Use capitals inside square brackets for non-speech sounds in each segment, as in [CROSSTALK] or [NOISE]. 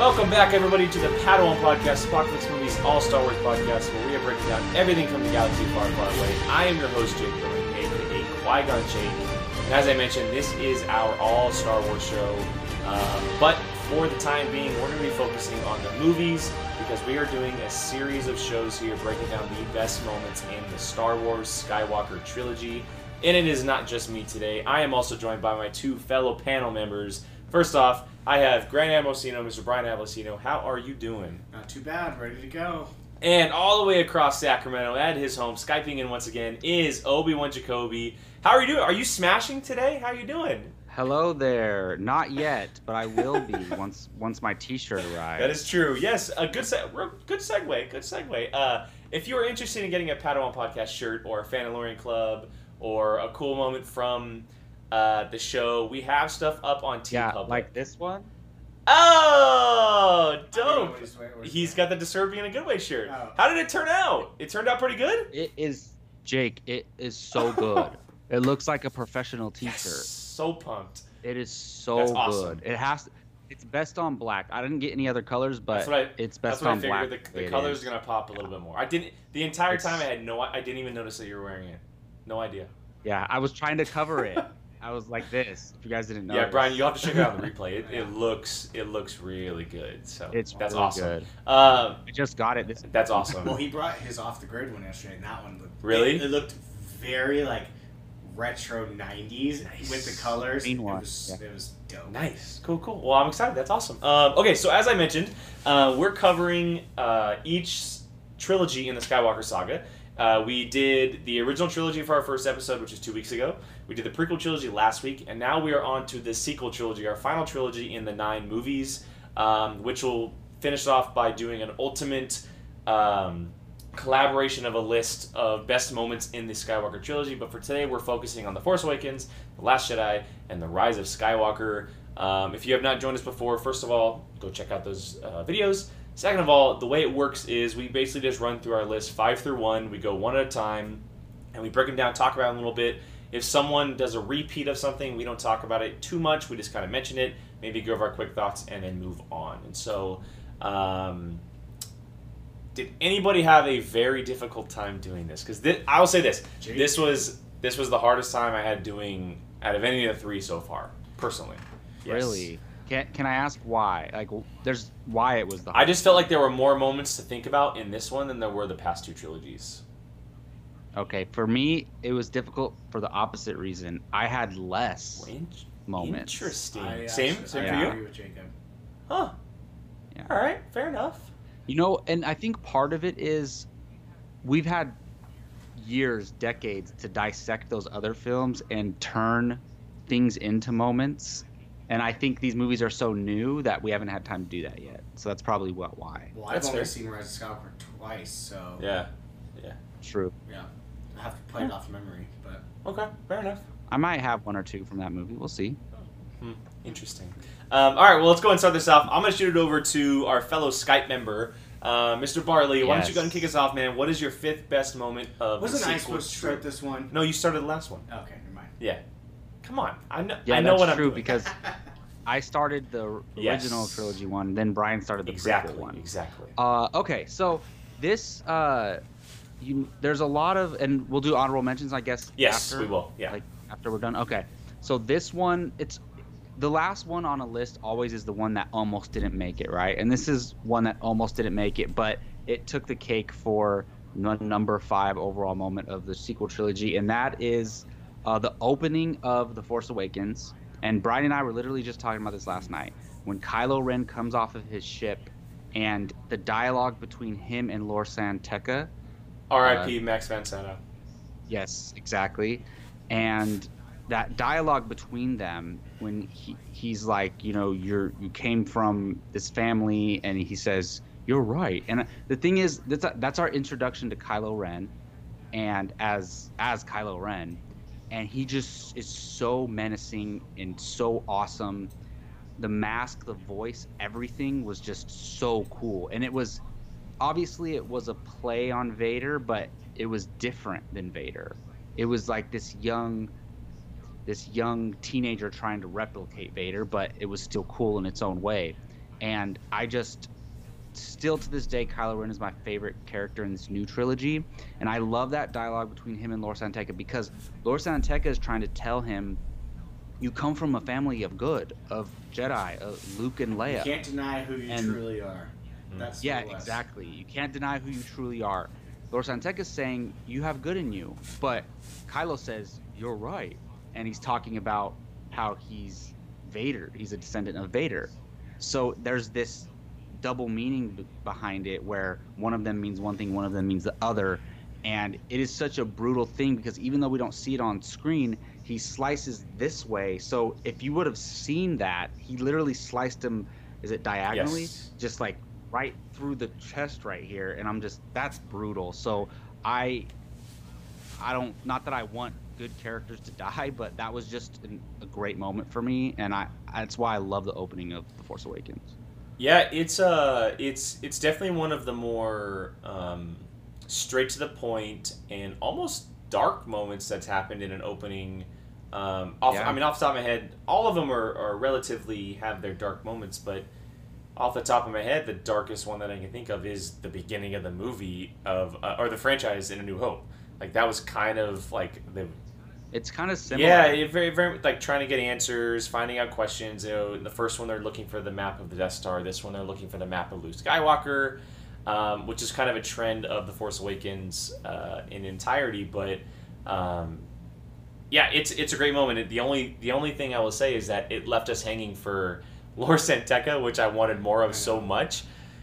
Welcome back, everybody, to the Padawan Podcast, Apocalypse Movies All Star Wars Podcast, where we are breaking down everything from the galaxy far, far away. I am your host, Jake Burling, aka Qui Gon Jake. And as I mentioned, this is our All Star Wars show. Uh, but for the time being, we're going to be focusing on the movies because we are doing a series of shows here breaking down the best moments in the Star Wars Skywalker trilogy. And it is not just me today. I am also joined by my two fellow panel members. First off, I have Grand Admiral Sino, Mr. Brian Avellino. How are you doing? Not too bad. Ready to go. And all the way across Sacramento at his home, Skyping in once again, is Obi-Wan Jacoby. How are you doing? Are you smashing today? How are you doing? Hello there. Not yet, but I will be [LAUGHS] once once my T-shirt arrives. That is true. Yes, a good se- good segue. Good segue. Uh, if you are interested in getting a Padawan podcast shirt or a Fanalorian Club or a cool moment from uh, the show, we have stuff up on T yeah, Public. like this one. Oh, I don't know dope! what he's wearing. Where's He's that? got the Disturbed Being a Good Way shirt. Oh. How did it turn out? It turned out pretty good. It is Jake. It is so good. [LAUGHS] it looks like a professional T-shirt. Yes, so pumped. It is so That's good. It has. It's best on black. I didn't get any other colors, but That's what I. it's That's best what I on black. The, way the it colors is. are gonna pop a little bit more. I didn't. The entire It's- time I had no. I didn't even notice that you were wearing it. No idea. Yeah, I was trying to cover it. [LAUGHS] I was like this. If you guys didn't know. Yeah, Brian, you'll have to check it out on the [LAUGHS] replay. It, it looks it looks really good. So It's that's really awesome. good. Um, I just got it. This. that's awesome. Well, he brought his off the grid one yesterday, and that one looked Really? It, it looked very like retro '90s Nice. with the colors. Green It was, yeah. it was dope. Nice, cool, cool. Well, I'm excited. That's awesome. Um, okay, so as I mentioned, uh, we're covering uh, each trilogy in the Skywalker saga. Uh, we did the original trilogy for our first episode, which is two weeks ago. We did the prequel trilogy last week, and now we are on to the sequel trilogy, our final trilogy in the nine movies, um, which will finish off by doing an ultimate um, collaboration of a list of best moments in the Skywalker trilogy. But for today, we're focusing on The Force Awakens, The Last Jedi, and The Rise of Skywalker. Um, if you have not joined us before, first of all, go check out those uh, videos. Second of all, the way it works is we basically just run through our list five through one. We go one at a time, and we break them down, talk about them a little bit. If someone does a repeat of something, we don't talk about it too much. We just kind of mention it, maybe give our quick thoughts, and then move on. And so, um, did anybody have a very difficult time doing this? Because I will say this: Jake? this was this was the hardest time I had doing out of any of the three so far, personally. Yes. Really. Can Can I ask why? Like, there's why it was the. I just felt like there were more moments to think about in this one than there were the past two trilogies. Okay, for me, it was difficult for the opposite reason. I had less In- moments. Interesting. I Same. Same I for Yeah. you. with Jacob. Huh. Yeah. All right. Fair enough. You know, and I think part of it is we've had years, decades to dissect those other films and turn things into moments. And I think these movies are so new that we haven't had time to do that yet. So that's probably what why. Well, I've That's only fair. seen Rise of Skywalker twice, so Yeah. Yeah. True. yeah, I have to play it off memory. But Okay. Fair enough. I might have one or two from that movie. We'll see. Interesting. Um, all right, well, let's go and start this off. I'm going to shoot it over to our fellow Skype member, uh, Mr. Bartley. Why don't you go and kick us off, man? What is your fifth best moment of wasn't the I supposed to start this one? No, you started the last one. Okay, never mind. Yeah. Come on. I know, Yeah, I know that's what I'm true doing. because [LAUGHS] I started the original Yes. trilogy one, then Brian started the exactly. prequel one. Exactly. Uh, okay, so this uh, you there's a lot of, and we'll do honorable mentions, I guess. Yes, after, we will. Yeah. Like after we're done. Okay, so this one, it's the last one on a list. Always is the one that almost didn't make it, right? And this is one that almost didn't make it, but it took the cake for number five overall moment of the sequel trilogy, and that is uh, the opening of The Force Awakens. And Brian and I were literally just talking about this last night when Kylo Ren comes off of his ship, and the dialogue between him and Lor San Tekka. R.I.P. Uh, Max von Sydow. Yes, exactly. And that dialogue between them when he, he's like, you know, you're you came from this family, and he says, "You're right." And uh, the thing is, that's that's our introduction to Kylo Ren, and as as Kylo Ren, and he just is so menacing and so awesome. The mask, the voice, everything was just so cool, and it was obviously it was a play on Vader, but it was different than Vader. It was like this young this young teenager trying to replicate Vader, but it was still cool in its own way. and I just still to this day, Kylo Ren is my favorite character in this new trilogy, and I love that dialogue between him and Lor San Tekka because Lor San Tekka is trying to tell him, "You come from a family of good, of Jedi, of Luke and You Leia." can't deny who you And- truly are. Mm. That's Yeah, exactly. You can't deny who you truly are. Lor San Tekka is saying you have good in you, but Kylo says you're right, and he's talking about how he's Vader. He's a descendant of Vader. So there's this double meaning b- behind it, where one of them means one thing, one of them means the other, and it is such a brutal thing because even though we don't see it on screen, he slices this way. So if you would have seen that, he literally sliced him. Is it diagonally? Yes. just like right through the chest right here and i'm just that's brutal so i i don't not that i want good characters to [LAUGHS] die but that was just an, a great moment for me and i that's why i love the opening of the force awakens Yeah, it's uh, it's it's definitely one of the more um, straight to the point and almost dark moments that's happened in an opening. Um, off, Yeah. I mean, off the top of my head, all of them are, are relatively have their dark moments, but off the top of my head, the darkest one that I can think of is the beginning of the movie of uh, or the franchise in A New Hope. Like that was kind of like the it's kind of similar yeah, it very, very like trying to get answers, finding out questions. You know, the first one they're looking for the map of the Death Star. This one they're looking for the map of Luke Skywalker, um, which is kind of a trend of the Force Awakens uh, in entirety. But um, yeah, it's it's a great moment. The only the only thing I will say is that it left us hanging for Lor San Tekka, which I wanted more of so much.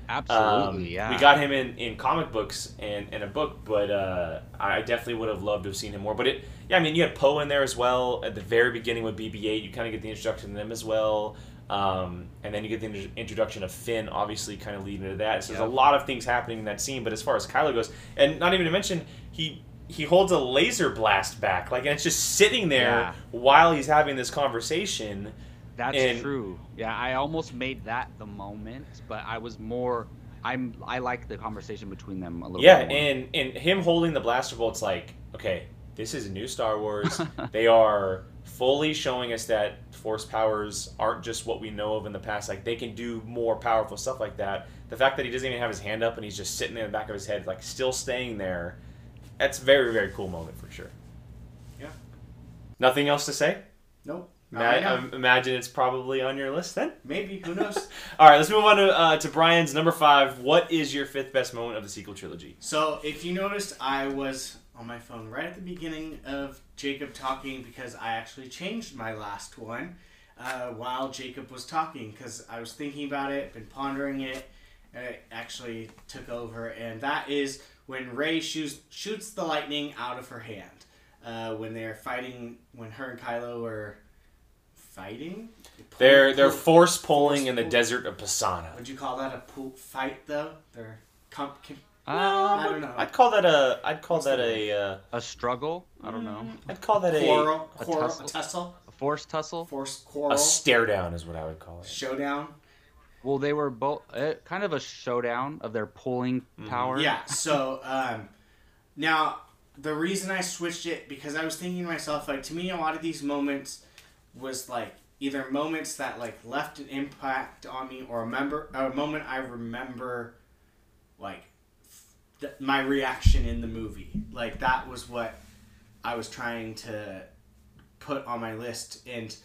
absolutely Um, yeah We got him in, in comic books and in a book, but uh, I definitely would have loved to have seen him more. But it, yeah, I mean, you had Poe in there as well at the very beginning with BB-8. You kind of get the introduction to them as well, um, and then you get the intro- introduction of Finn, obviously, kind of leading into that. So there's a lot of things happening in that scene. But as far as Kylo goes, and not even to mention he. He holds a laser blast back, like, and it's just sitting there Yeah. while he's having this conversation. That's And- true. Yeah, I almost made that the moment, but I was more. I'm. I like the conversation between them a little. Yeah, bit more. and and him holding the blaster bolt's like, okay, this is a new Star Wars. [LAUGHS] they are fully showing us that force powers aren't just what we know of in the past. Like they can do more powerful stuff like that. The fact that he doesn't even have his hand up and he's just sitting in the back of his head, like still staying there, that's a very very cool moment for sure. Yeah. Nothing else to say. Nope. Ma- Not right now. um, imagine it's probably on your list then. Maybe. Who knows? [LAUGHS] All right, let's move on to uh, to Brian's number five. What is your fifth best moment of the sequel trilogy? So, if you noticed, I was on my phone right at the beginning of Jacob talking because I actually changed my last one uh, while Jacob was talking because I was thinking about it, been pondering it, and it actually took over. And that is when Rey shoots, shoots the lightning out of her hand. Uh, when they're fighting, when her and Kylo were fighting? They're they're Pull- force pulling force in the pull. desert of Pasaana. Would you call that a pool fight though? They're comp- com- Uh, I don't know. I'd call that a I'd call that a uh, a struggle. I don't know. I'd call that a quarrel, a quarrel, tussle? a tussle, A force tussle. forced a quarrel, stare down is what I would call it. showdown. Well, they were both uh, kind of a showdown of their pulling power. Yeah. So um, now the reason I switched it because I was thinking to myself like to me a lot of these moments was like either moments that like left an impact on me or a member a moment I remember like th- my reaction in the movie like that was what I was trying to put on my list and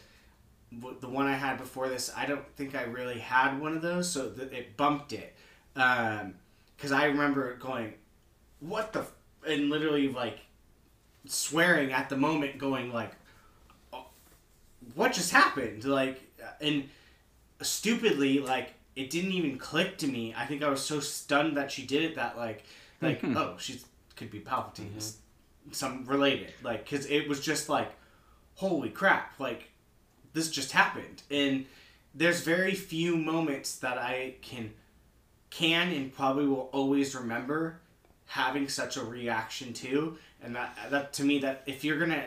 w- the one I had before this I don't think I really had one of those so th- it bumped it um, because I remember going what the f-? and literally like swearing at the moment going like "Oh, what just happened? Like and stupidly like it didn't even click to me. I think i was so stunned that she did it that like like hmm. oh she could be palpatine. Mm-hmm. Some related. Like because it was just like holy crap like this just happened. And there's very few moments that i can can and probably will always remember having such a reaction to. And that that to me that if you're gonna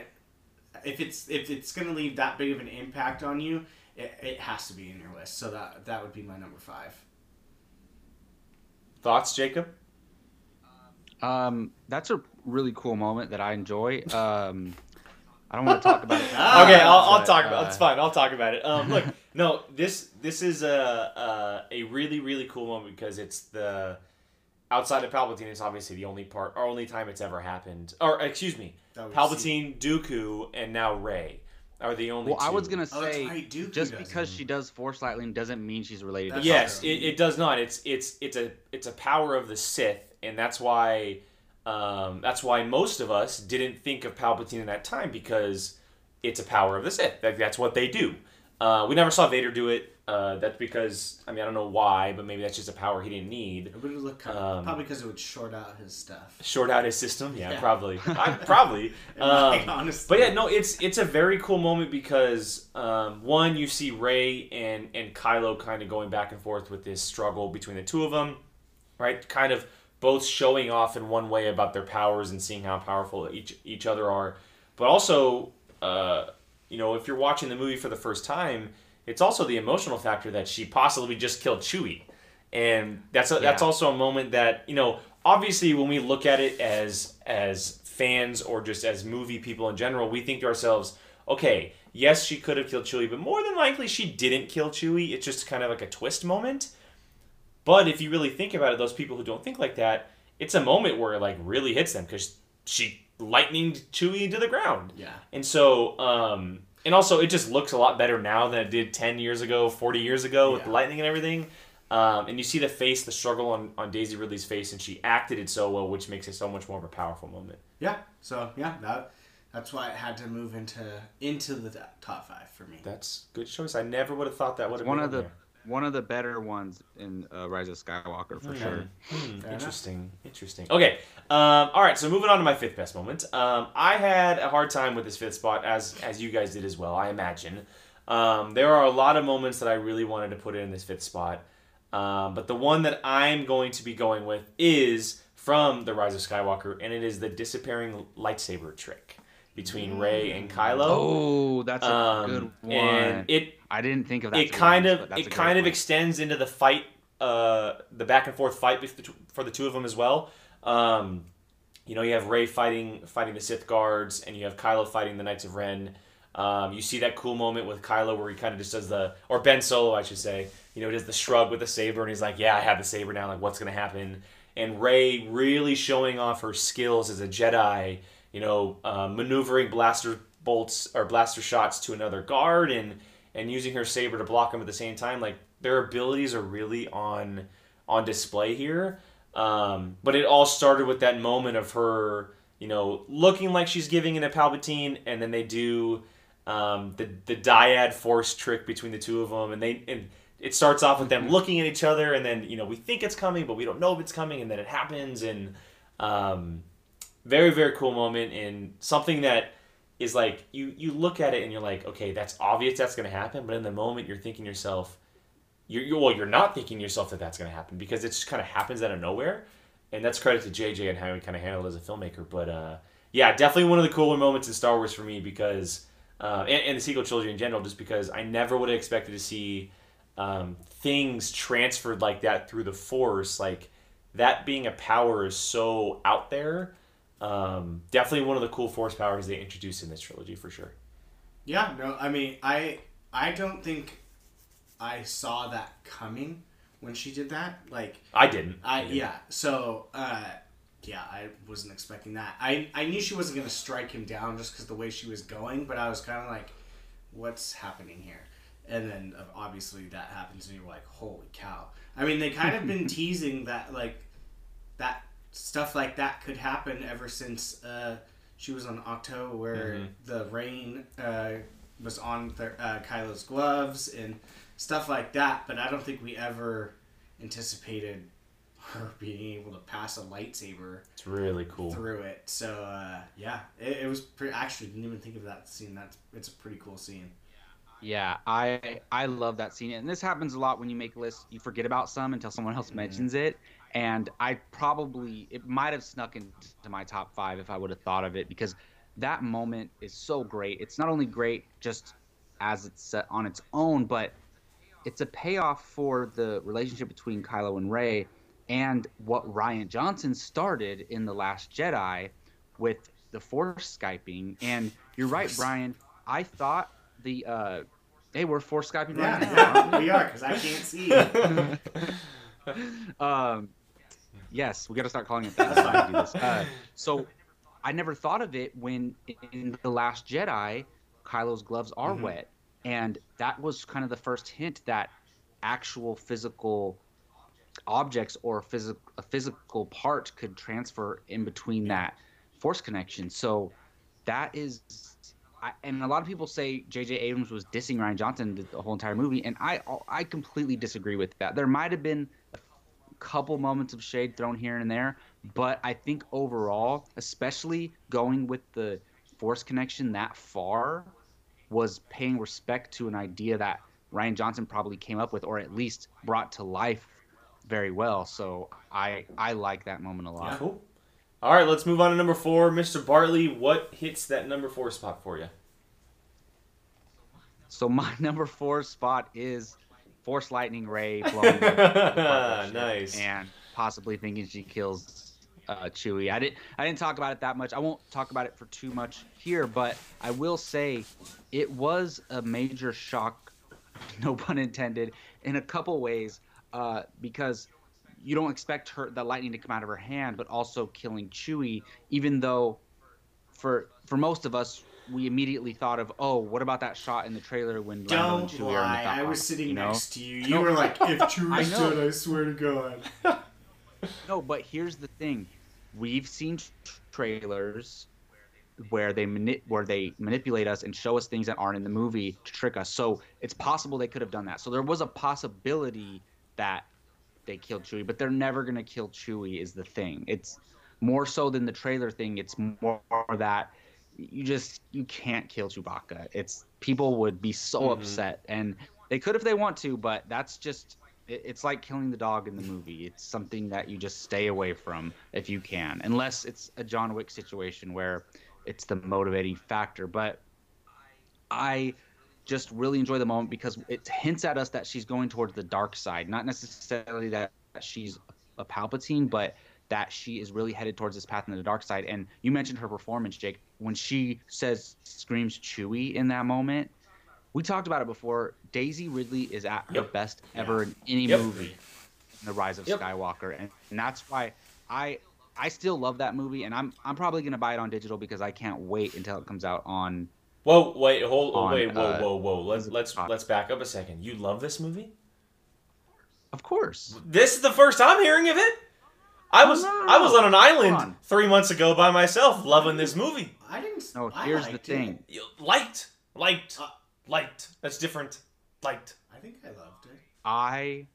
if it's if it's gonna leave that big of an impact on you it, it has to be in your list so that that would be my number five Thoughts, Jacob? Um, that's a really cool moment that I enjoy. Um, I don't want to talk about it. [LAUGHS] Ah, okay, I'll, I'll but, talk about. uh, It's fine. I'll talk about it. Um, look, [LAUGHS] no, this this is a, a a really really cool moment because it's the outside of Palpatine. It's obviously the only part or only time it's ever happened. Or excuse me, That we've Palpatine, Dooku, and now Rey are the only. Well, I was gonna Oh, say right, Dooku just does because she does force lightning doesn't mean she's related. to That's Yes, it, it does not. It's it's it's a it's a power of the Sith, and that's why um, that's why most of us didn't think of Palpatine in that time because it's a power of the Sith. That, that's what they do. Uh, we never saw Vader do it. Uh, that's because I mean I don't know why, but maybe that's just a power he didn't need. It would look kind Um, probably because it would short out his stuff. Short out his system, yeah, Yeah. probably, [LAUGHS] I, probably. Um, honestly. But yeah, no, it's it's a very cool moment because um, one, you see Rey and and Kylo kind of going back and forth with this struggle between the two of them, right? Kind of both showing off in one way about their powers and seeing how powerful each each other are, but also, uh, you know, if you're watching the movie for the first time, it's also the emotional factor that she possibly just killed Chewie, and that's a, that's also a moment that you know. Obviously, when we look at it as as fans or just as movie people in general, we think to ourselves, okay, yes, she could have killed Chewie, but more than likely she didn't kill Chewie. It's just kind of like a twist moment. But if you really think about it, those people who don't think like that, it's a moment where it like really hits them because she lightninged Chewie to the ground. yeah. And so, um, and also it just looks a lot better now than it did 10 years ago, 40 years ago with Yeah. the lightning and everything. Um, and you see the face, the struggle on, on Daisy Ridley's face, and she acted it so well, which makes it so much more of a powerful moment. Yeah. So yeah, that that's why it had to move into into the top five for me. That's good choice. I never would have thought that would have one been of the there. One of the better ones in uh, Rise of Skywalker for sure. Hmm, Fair enough. interesting. Interesting. Okay. Um, all right. So moving on to my fifth best moment. Um, I had a hard time with this fifth spot, as as you guys did as well. I imagine. Um, there are a lot of moments that I really wanted to put in this fifth spot, um, but the one that I'm going to be going with is from the Rise of Skywalker, and it is the disappearing lightsaber trick between Rey and Kylo. Oh, that's a Um, good one. and it I didn't think of that. it kind honest, of it kind of extends into the fight uh the back and forth fight for the two of them as well. Um you know you have Rey fighting fighting the Sith guards and you have Kylo fighting the Knights of Ren. Um, you see that cool moment with Kylo where he kind of just does the or Ben Solo I should say you know does the shrug with the saber and he's like yeah I have the saber now like what's gonna happen? And Rey really showing off her skills as a Jedi you know uh, maneuvering blaster bolts or blaster shots to another guard and and using her saber to block him at the same time like their abilities are really on on display here. Um, but it all started with that moment of her you know looking like she's giving in a palpatine and then they do um, the the dyad force trick between the two of them and they and it starts off with them looking at each other and then you know we think it's coming but we don't know if it's coming and then it happens and um, very very cool moment and something that is like you you look at it and you're like okay that's obvious that's going to happen but in the moment you're thinking yourself you're, you're well you're not thinking yourself that that's going to happen because it just kind of happens out of nowhere. And that's credit to jj and how he kind of handled as a filmmaker but uh, yeah definitely one of the cooler moments in star wars for me because uh, and, and the sequel trilogy in general just because i never would have expected to see um, things transferred like that through the force like that being a power is so out there um, definitely one of the cool force powers they introduced in this trilogy for sure Yeah, no, I mean, I I don't think I saw that coming when she did that. Like, i didn't I didn't. yeah, so uh, yeah, I wasn't expecting that. I I knew she wasn't gonna strike him down just because the way she was going, but I was kind of like, what's happening here? And then uh, obviously that happens, and you're like, holy cow! I mean, they kind of been [LAUGHS] teasing that like that stuff like that could happen ever since uh, she was on Ahch-To, where Mhm. the rain uh, was on th- uh, Kylo's gloves and stuff like that. But I don't think we ever anticipated her [LAUGHS] being able to pass a lightsaber it's really cool through it. So uh, yeah, it, it was pretty. Actually, didn't even think of that scene. That's it's a pretty cool scene. Yeah, I I love that scene, and this happens a lot when you make lists. You forget about some until someone else mentions it, and I probably it might have snuck into my top five if I would have thought of it because that moment is so great. It's not only great just as it's set on its own, but it's a payoff for the relationship between Kylo and Rey and what Rian Johnson started in the Last Jedi with the force skyping, and you're right, Brian. I thought the uh, hey, we're force skyping right now. Yeah, we? we are because I can't see. [LAUGHS] um, yes, we got to start calling it [LAUGHS] that. That's why I do this. Uh, so I never thought of it when in the Last Jedi, Kylo's gloves are Mhm. wet, and that was kind of the first hint that actual physical objects or physical a physical part could transfer in between that force connection. So that is. I, and a lot of people say J.J. Abrams was dissing Rian Johnson the, whole entire movie, and I I completely disagree with that. There might have been couple moments of shade thrown here and there, but I think overall, especially going with the force connection that far, was paying respect to an idea that Rian Johnson probably came up with, or at least brought to life very well. So I I like that moment a lot. Cool. All right, let's move on to number four. Mr. Bartley, what hits that number four spot for you? So my [LAUGHS] number four spot is Force Lightning Rey [LAUGHS] blowing up Nice. and possibly thinking she kills uh, Chewie. I didn't I didn't talk about it that much. I won't talk about it for too much here, but I will say it was a major shock, [LAUGHS] no pun intended, in a couple ways, uh, because you don't expect her the lightning to come out of her hand, but also killing Chewie, even though for for most of us we immediately thought of, oh, what about that shot in the trailer when Lando and Don't Chewie are in the lie. I was sitting you know? next to you. You No. were like, if [LAUGHS] Chewie stood, I swear to God. [LAUGHS] No, but here's the thing: we've seen trailers where they mani- where they manipulate us and show us things that aren't in the movie to trick us. So it's possible they could have done that. So there was a possibility that they killed Chewie, but they're never gonna kill Chewie. Is the thing? It's more so than the trailer thing. It's more that you just you can't kill Chewbacca. It's people would be so Mhm. upset, and they could if they want to, but that's just it- it's like killing the dog in the movie. It's something that you just stay away from if you can, unless it's a John Wick situation where it's the motivating factor. But I just really enjoy the moment because it hints at us that she's going towards the dark side, not necessarily that she's a Palpatine, but that she is really headed towards this path in the dark side. And you mentioned her performance, Jake, when she says screams Chewie in that moment. We talked about it before. Daisy Ridley is at her Yep. best ever in any Yep. movie in the Rise of Yep. Skywalker, and, and that's why I I still love that movie, and I'm I'm probably gonna buy it on digital because I can't wait until it comes out on. Whoa, wait, hold, On, wait, whoa, uh, whoa, whoa. Let's let's let's back up a second. You love this movie? Of course. This is the first I'm hearing of it. I was no, no, I was on an island on. three months ago by myself, loving this movie. I didn't. No, I here's the thing. It. You- Liked, liked, Uh, liked. That's different. Liked. I think I loved it. I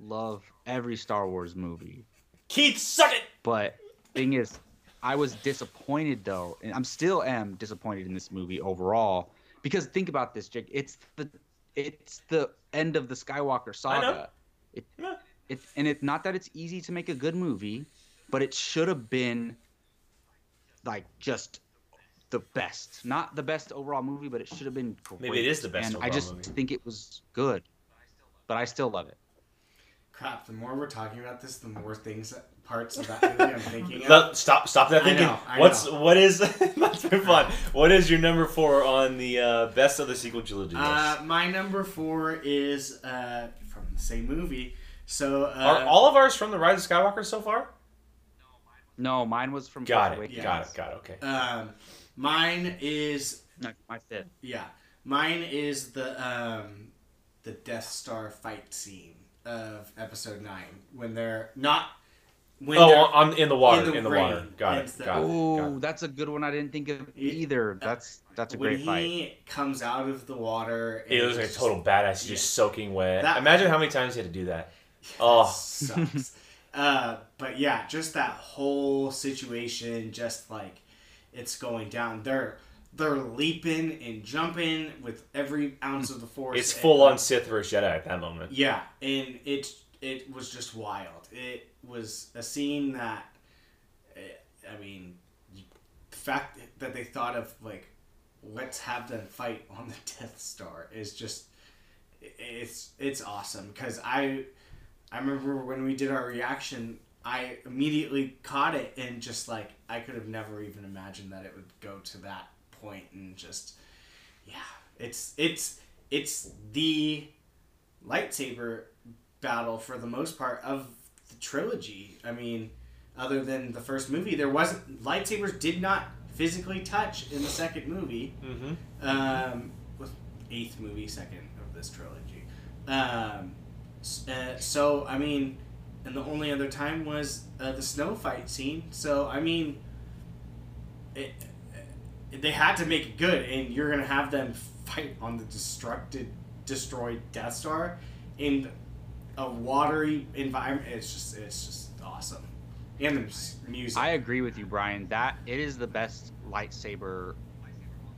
love every Star Wars movie, Keith, suck it. but thing is, I was disappointed though, and I'm still am disappointed in this movie overall because think about this, Jake. It's the it's the end of the Skywalker I know. saga. It, Yeah. It and it's not that it's easy to make a good movie, but it should have been like just the best. Not the best overall movie, but it should have been great. Maybe it is the best And I just movie. think it was good, but I still love it. Crap. The more we're talking about this, the more things, parts of that movie I'm thinking of. [LAUGHS] Stop stop that I thinking. know, I What's know. what is [LAUGHS] that's been fun. What is your number four on the uh, best of the sequel trilogy? list? Uh, my number four is uh, from the same movie. So uh, Are all of ours from the Rise of Skywalker so far? No, mine was from Got Force it. Awakens. Got it. Got it. Okay. um, mine is No, my fifth. yeah, mine is the um, the Death Star fight scene of Episode Nine when they're not when oh, they're on, in the water. in In the the, water. Got it. the- Got it. Got Oh, it. that's a good one. I didn't think of either. That's that's a when great fight. When he comes out of the water. and It was like a total badass. Just soaking wet. That- Imagine how many times he had to do that. Oh. sucks. uh, but yeah, just that whole situation, just like it's going down. They're they're leaping and jumping with every ounce of the force. It's full like, on Sith versus Jedi at that moment. Yeah, and it it was just wild. It was a scene that, eh, I mean, the fact that they thought of like, let's have them fight on the [LAUGHS] Death Star is just, it's it's awesome because I, I remember when we did our reaction I immediately caught it and just like I could have never even imagined that it would go to that point and just yeah, it's it's it's the lightsaber battle for the most part of the trilogy. I mean, other than the first movie, there wasn't lightsabers did not physically touch in the second movie. Mm-hmm. Um, with eighth movie, second of this trilogy. Um, uh, so I mean, and the only other time was uh, the snow fight scene. So I mean, it, uh, they had to make it good, and you're gonna have them fight on the destructed, destroyed Death Star in a watery environment. It's just it's just awesome, and the music. I agree with you, Brian. That it is the best lightsaber,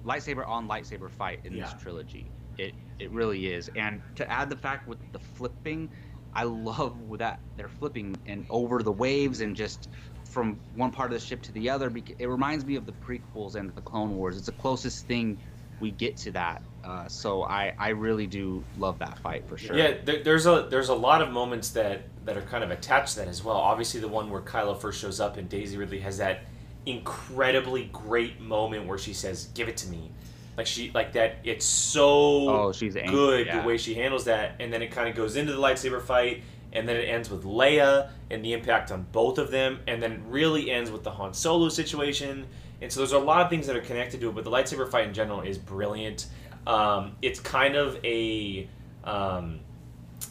lightsaber on lightsaber fight in Yeah. this trilogy. It it really is. And to add the fact with the flipping, I love that they're flipping and over the waves and just from one part of the ship to the other. It reminds me of the prequels and the Clone Wars. It's the closest thing we get to that. Uh, so I I really do love that fight for sure. Yeah, there, there's a there's a lot of moments that that are kind of attached to that as well. Obviously, the one where Kylo first shows up and Daisy Ridley has that incredibly great moment where she says, "Give it to me," like she like that. It's so Oh, she's good yeah. the way she handles that, and then it kind of goes into the lightsaber fight, and then it ends with Leia and the impact on both of them, and then it really ends with the Han Solo situation. And so there's a lot of things that are connected to it, but the lightsaber fight in general is brilliant. Um, it's kind of a um,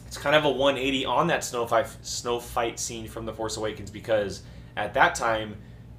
it's kind of a 180 on that snow fight snow fight scene from The Force Awakens because at that time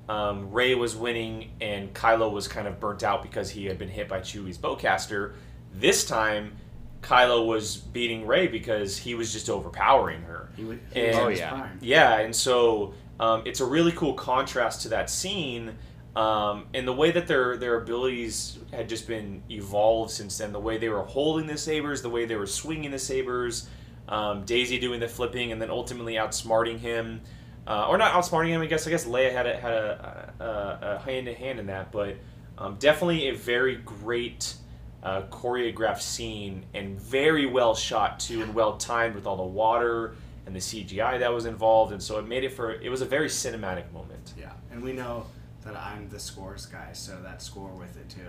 um, Rey was winning and Kylo was kind of burnt out because he had been hit by Chewie's bowcaster. This time, Kylo was beating Rey because he was just overpowering her. He would, he And- Oh, yeah. prime. Yeah, and so um, it's a really cool contrast to that scene, um, and the way that their their abilities had just been evolved since then. The way they were holding the sabers, the way they were swinging the sabers, um, Daisy doing the flipping, and then ultimately outsmarting him, uh, or not outsmarting him. I guess I guess Leia had a had a, a, a hand in hand in that, but um, definitely a very great. Uh, choreographed scene and very well shot too and well timed with all the water and the CGI that was involved, and so it made it for it was a very cinematic moment. Yeah, and we know that I'm the scores guy, so that score with it too.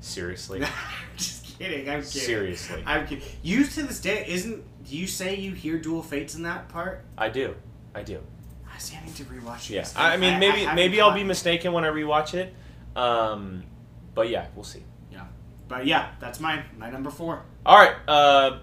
Seriously, [LAUGHS] Just kidding. I'm kidding. seriously, I'm kidding. You to this day isn't? Do you say you hear dual fates in that part? I do, I do. I see. I need to rewatch it. Yeah, I, I mean maybe haven't maybe I'll be mistaken when I rewatch it, um, but yeah, we'll see. Yeah, but yeah, that's mine. My number four. All right, uh,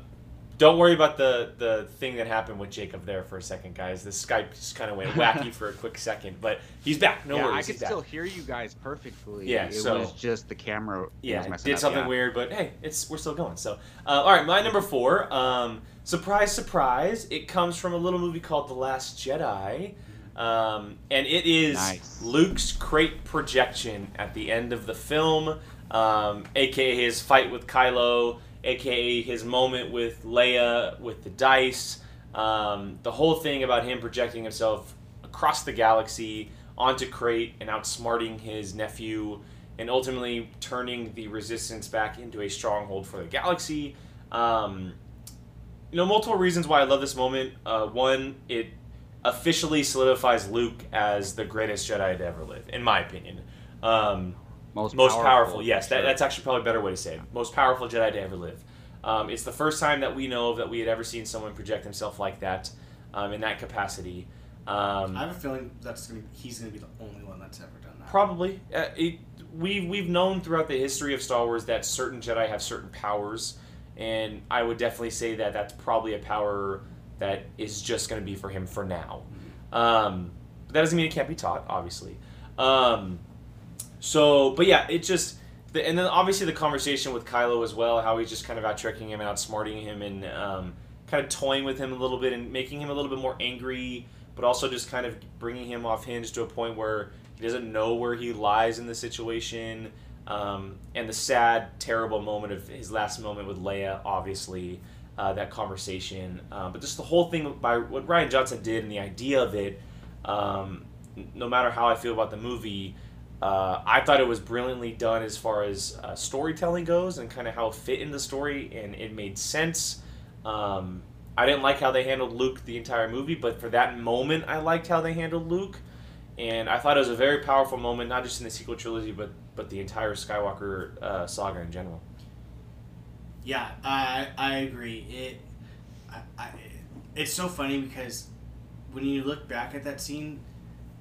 don't worry about the the thing that happened with Jacob there for a second, guys. The Skype just kind of went [LAUGHS] wacky for a quick second, but he's back. No yeah, worries, I could he's back. still hear you guys perfectly. Yeah, it so- was just the camera. yeah, was messing did up, something yeah. weird, but hey, it's we're still going. So, uh, all right, my number four. Um, surprise, surprise! It comes from a little movie called The Last Jedi, um, and it is Nice. Luke's Crait projection at the end of the film, um, aka his fight with Kylo, aka his moment with Leia with the dice. Um, the whole thing about him projecting himself across the galaxy onto Crait and outsmarting his nephew, and ultimately turning the Resistance back into a stronghold for the galaxy. Um, you know, multiple reasons why I love this moment. Uh, one, it officially solidifies Luke as the greatest Jedi to ever live, in my opinion. Um, Most, most powerful, yes, for that, that's actually probably a better way to say it. Most powerful Jedi to ever live. Um, it's the first time that we know of that we had ever seen someone project himself like that, um, in that capacity. Um, I have a feeling that's gonna, he's gonna be the only one that's ever done that. Probably. Uh, it, we we've known throughout the history of Star Wars that certain Jedi have certain powers, and I would definitely say that that's probably a power that is just going to be for him for now. Um, but that doesn't mean it can't be taught, obviously. Um, so, but yeah, it just. The, and then obviously the conversation with Kylo as well, how he's just kind of out tricking him and outsmarting him and um, kind of toying with him a little bit and making him a little bit more angry, but also just kind of bringing him off hinge to a point where he doesn't know where he lies in the situation. Um, and the sad, terrible moment of his last moment with Leia, obviously, uh, that conversation. Um, but just the whole thing by what Rian Johnson did and the idea of it, um, no matter how I feel about the movie, uh, I thought it was brilliantly done as far as uh, storytelling goes and kind of how it fit in the story and it made sense. Um, I didn't like how they handled Luke the entire movie, but for that moment, I liked how they handled Luke, and I thought it was a very powerful moment, not just in the sequel trilogy, but but the entire Skywalker uh, saga in general. Yeah, I I agree. It, I, I, it's so funny because when you look back at that scene,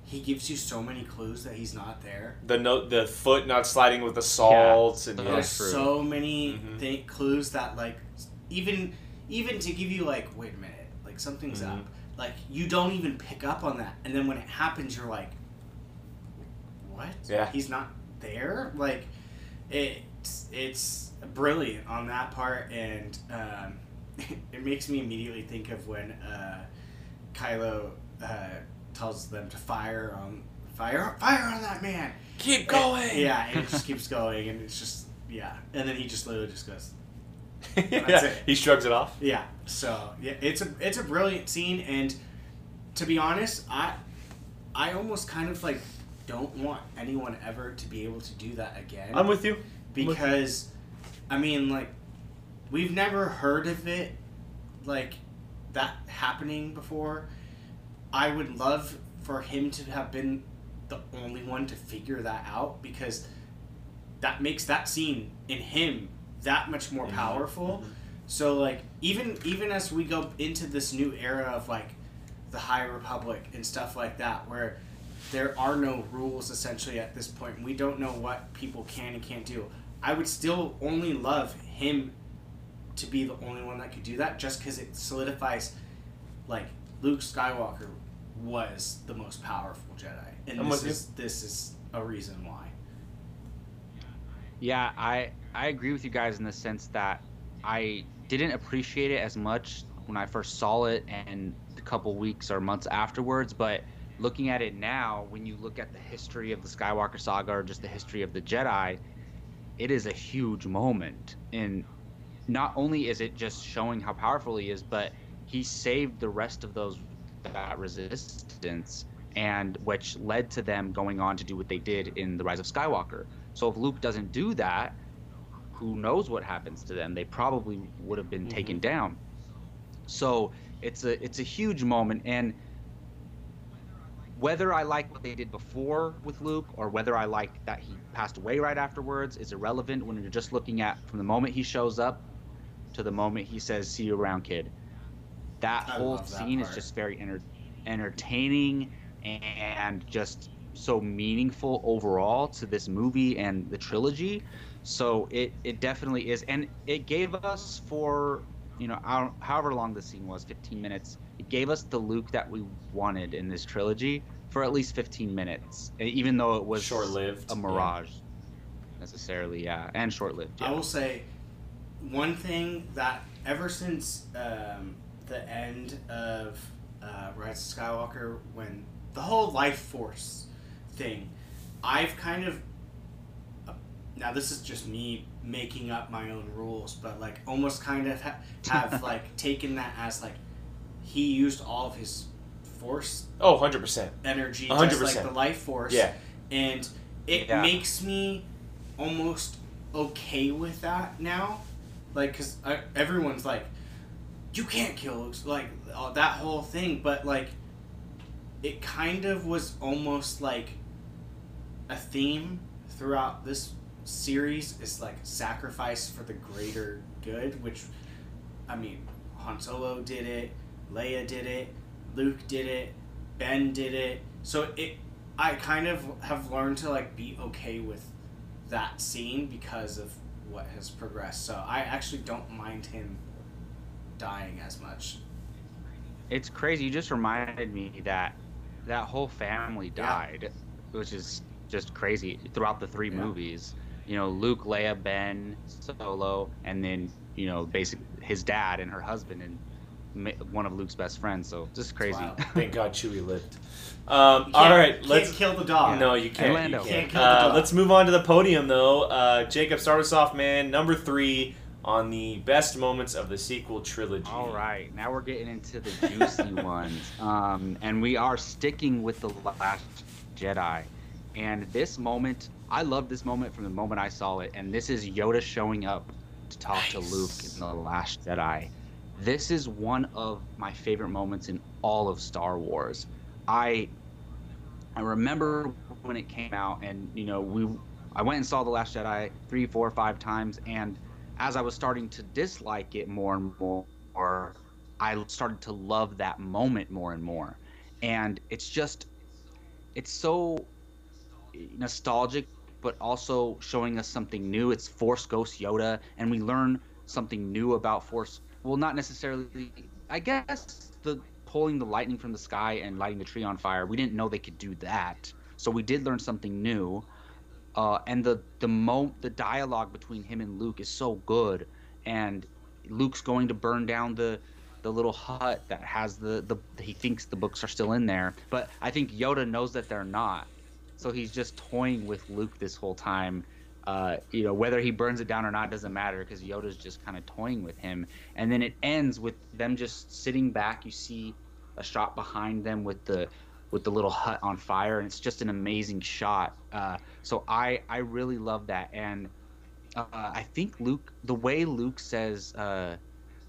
he gives you so many clues that he's not there. The note, the foot not sliding with the salt, and Yeah. yeah. There's so many Mhm. thi- clues that like even even to give you like wait a minute like something's Mhm. up like you don't even pick up on that and then when it happens you're like what Yeah. he's not there like it's it's brilliant on that part and um, [LAUGHS] it makes me immediately think of when uh, Kylo uh, tells them to fire on fire fire on that man keep and- [LAUGHS] yeah, and it just keeps going, and it's just yeah, and then he just literally just goes [LAUGHS] yeah. He shrugs it off. yeah. So yeah, it's a it's a brilliant scene, and to be honest, I I almost kind of like don't want anyone ever to be able to do that again I'm with you. because I mean like we've never heard of it like that happening before. I would love for him to have been the only one to figure that out because that makes that scene in him that much more Mhm. powerful. Mhm. So like even even as we go into this new era of like the High Republic and stuff like that where there are no rules essentially at this point. We don't know what people can and can't do. I would still only love him to be the only one that could do that just because it solidifies like Luke Skywalker was the most powerful Jedi. And I'm this with you. is this is a reason why. Yeah, I I agree with you guys in the sense that I didn't appreciate it as much when I first saw it and a couple weeks or months afterwards, but looking at it now, when you look at the history of the Skywalker saga or just the history of the Jedi, it is a huge moment. And not only is it just showing how powerful he is, but he saved the rest of those that resistance and which led to them going on to do what they did in the rise of skywalker. So if luke doesn't do that who knows what happens to them? They probably would have been mm-hmm. taken down. So it's a it's a huge moment. And whether I like what they did before with Luke or whether I like that he passed away right afterwards is irrelevant when you're just looking at from the moment he shows up to the moment he says "See you around, kid." That I whole that scene is just very enter- entertaining and just so meaningful overall to this movie and the trilogy. So it it definitely is, and it gave us for you know how- however long the scene was, 15 minutes. It gave us the Luke that we wanted in this trilogy for at least 15 minutes, even though it was Short-lived, a yeah. mirage, necessarily, yeah, and short-lived. I will say one thing that ever since um, the end of uh, Rise of Skywalker, when the whole life force thing, I've kind of uh, now this is just me making up my own rules, but like almost kind of ha- have [LAUGHS] like taken that as like he used all of his force Oh, 100%. energy, A hundred just like the life force. Yeah. And it Yeah. makes me almost okay with that now. Like, because everyone's like, you can't kill like uh, that whole thing, but like, it kind of was almost like a theme throughout this series is like sacrifice for the greater good, which, I mean, Han Solo did it, Leia did it, Luke did it, Ben did it. So it, I kind of have learned to like be okay with that scene because of what has progressed. So I actually don't mind him dying as much. It's crazy. You just reminded me that that whole family Yeah. died, which is just crazy throughout the three Yeah. movies. You know, Luke, Leia, Ben, Solo, and then you know, basically his dad and her husband and one of Luke's best friends. So just crazy. wild. [LAUGHS] Thank God Chewie lived. Um, You all can't- let's. kill the dog. No, you can't. Lando. You Can't can't. kill the Uh, let's move on to the podium, though. Uh, Jacob, start us off, man. Number three on the best moments of the sequel trilogy. All right, now we're getting into the juicy [LAUGHS] ones, um, and we are sticking with the Last Jedi. And this moment, I love this moment from the moment I saw it. And this is Yoda showing up to talk to Luke in the Last Jedi. This is one of my favorite moments in all of Star Wars. I I remember when it came out, and you know we I went and saw the Last Jedi three, four, five times, and as I was starting to dislike it more and more, I started to love that moment more and more, and it's just it's so nostalgic but also showing us something new. It's Force Ghost Yoda, and we learn something new about Force. Well, not necessarily. I guess the pulling the lightning from the sky and lighting the tree on fire. We didn't know they could do that, so we did learn something new. Uh, and the the mo the dialogue between him and Luke is so good, and Luke's going to burn down the the little hut that has the, the he thinks the books are still in there, but I think Yoda knows that they're not so he's just toying with Luke this whole time. Uh, you know, whether he burns it down or not doesn't matter because Yoda's just kind of toying with him. And then it ends with them just sitting back. You see a shot behind them with the with the little hut on fire, and it's just an amazing shot. Uh, so I I really love that, and uh, I think Luke the way Luke says uh,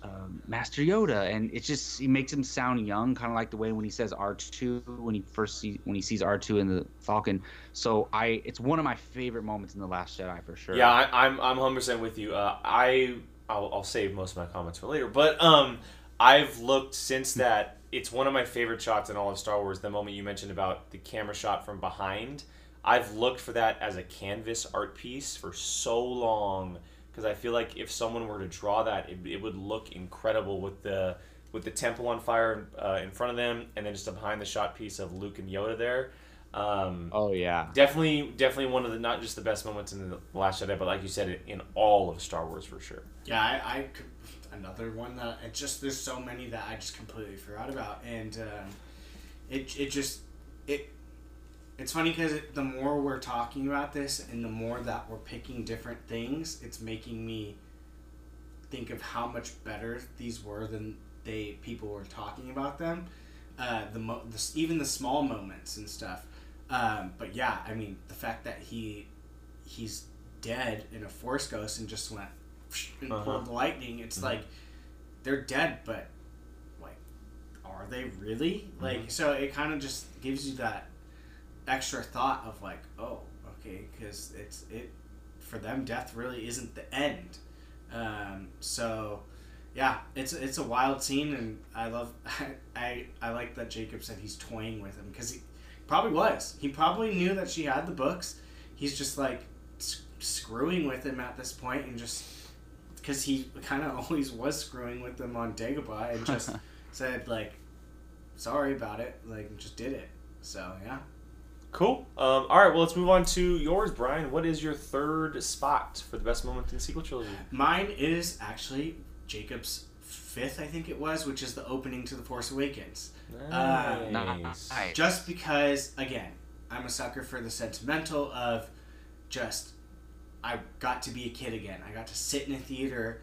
um, Master Yoda, and it just he makes him sound young, kind of like the way when he says R two when he first see when he sees R two in the Falcon. So I, it's one of my favorite moments in the Last Jedi for sure. Yeah, I, I'm I'm 100 percent with you. Uh, I I'll, I'll save most of my comments for later, but um, I've looked since that. It's one of my favorite shots in all of Star Wars. The moment you mentioned about the camera shot from behind, I've looked for that as a canvas art piece for so long because I feel like if someone were to draw that, it, it would look incredible with the with the temple on fire uh, in front of them, and then just a behind the shot piece of Luke and Yoda there. Um, oh yeah, definitely, definitely one of the not just the best moments in the Last Jedi, but like you said, in all of Star Wars for sure. Yeah, I, I another one that it just there's so many that I just completely forgot about, and um, it it just it it's funny because the more we're talking about this and the more that we're picking different things, it's making me think of how much better these were than they people were talking about them. Uh, the, mo- the even the small moments and stuff. Um, but yeah, I mean the fact that he he's dead in a force ghost and just went [LAUGHS] and uh-huh. pulled the lightning. It's mm-hmm. like they're dead, but like, are they really? Mm-hmm. Like, so it kind of just gives you that extra thought of like, oh, okay, because it's it for them, death really isn't the end. Um, so yeah, it's it's a wild scene, and I love I [LAUGHS] I, I like that Jacob said he's toying with him because he probably was. He probably knew that she had the books. He's just like screwing with him at this point, and just because he kind of [LAUGHS] always was screwing with them on Dagobah, and just [LAUGHS] said like, sorry about it, like just did it. So yeah. Cool. Um, all right, well, let's move on to yours, Brian. What is your third spot for the best moment in the sequel trilogy? Mine is actually Jacob's fifth, I think it was, which is the opening to The Force Awakens. Nice. Uh, nice. Just because, again, I'm a sucker for the sentimental of just, I got to be a kid again. I got to sit in a theater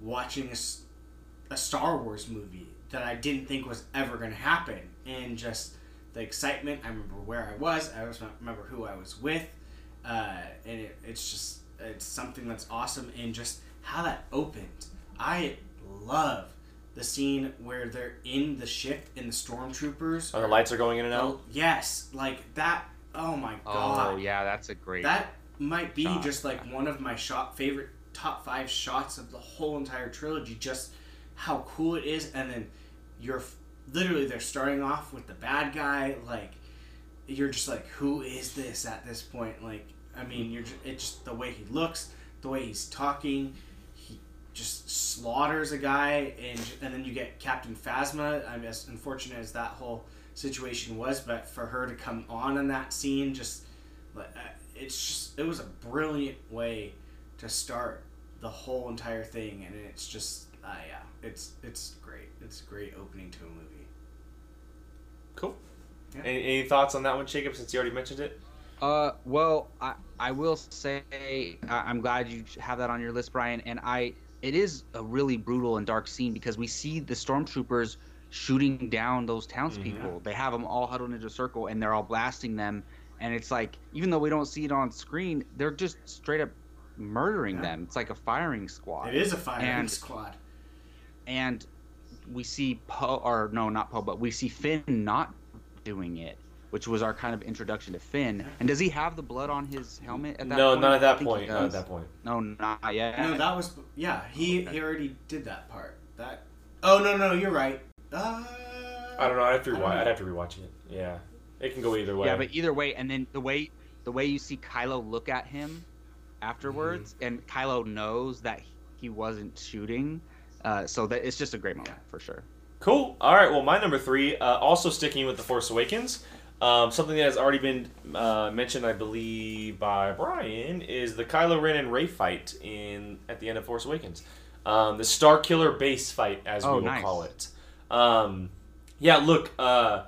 watching a, a Star Wars movie that I didn't think was ever going to happen. And just the excitement. I remember where I was. I always remember who I was with, uh, and it, it's just it's something that's awesome. And just how that opened, I love the scene where they're in the ship and the stormtroopers. Oh, the lights are going in and out. yes, like that. Oh my god. Oh yeah, that's a great. That might be shot. just like one of my shot favorite top five shots of the whole entire trilogy. Just how cool it is, and then you're literally they're starting off with the bad guy like you're just like who is this at this point? Like i mean you're just, it's just the way he looks the way he's talking he just slaughters a guy and and then you get captain phasma. I'm as unfortunate as that whole situation was but for her to come on in that scene just uh, it's just it was a brilliant way to start the whole entire thing and it's just uh, yeah it's it's great. It's a great opening to a movie Cool. Yeah. Any, any, thoughts on that one, Jacob? Since you already mentioned it. Uh, well, I I will say I, am glad you have that on your list, Brian. And I it is a really brutal and dark scene because we see the stormtroopers shooting down those townspeople. Mm-hmm. They have them all huddled into a circle and they're all blasting them. And it's like even though we don't see it on screen, they're just straight up murdering yeah. them. It's like a firing squad. It is a firing and, squad. And we see Poe, or no, not Poe, but we see Finn not doing it, which was our kind of introduction to Finn. And does he have the blood on his helmet at that no, point? not at that point. Not at that point. No, not yet. No, that was yeah. He he already did that part. That. Oh no no, you're right. Uh, I don't know. I'd have to I don't rewatch. know. I'd have to rewatch it. Yeah, it can go either way. Yeah, but either way, and then the way the way you see Kylo look at him afterwards, Mm-hmm. and Kylo knows that he wasn't shooting, uh, so that it's just a great moment for sure. Cool. All right. Well, my number three, uh, also sticking with the Force Awakens, um, something that has already been uh, mentioned, I believe, by Brian, is the Kylo Ren and Rey fight in at the end of Force Awakens. Um, the Starkiller base fight, as Oh, we will nice. call it. Um, yeah. Look. Uh,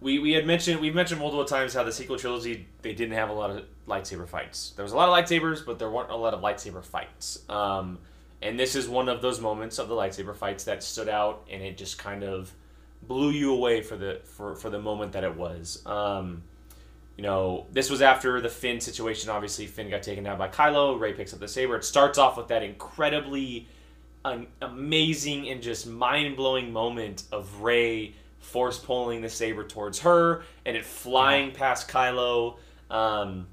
we, we had mentioned we've mentioned multiple times how the sequel trilogy they didn't have a lot of lightsaber fights. There was a lot of lightsabers, but there weren't a lot of lightsaber fights. Um, and this is one of those moments of the lightsaber fights that stood out, and it just kind of blew you away for the for, for the moment that it was. Um, you know, this was after the Finn situation. Obviously, Finn got taken down by Kylo. Rey picks up the saber. It starts off with that incredibly an amazing and just mind blowing moment of Rey force pulling the saber towards her and it flying past Kylo, um,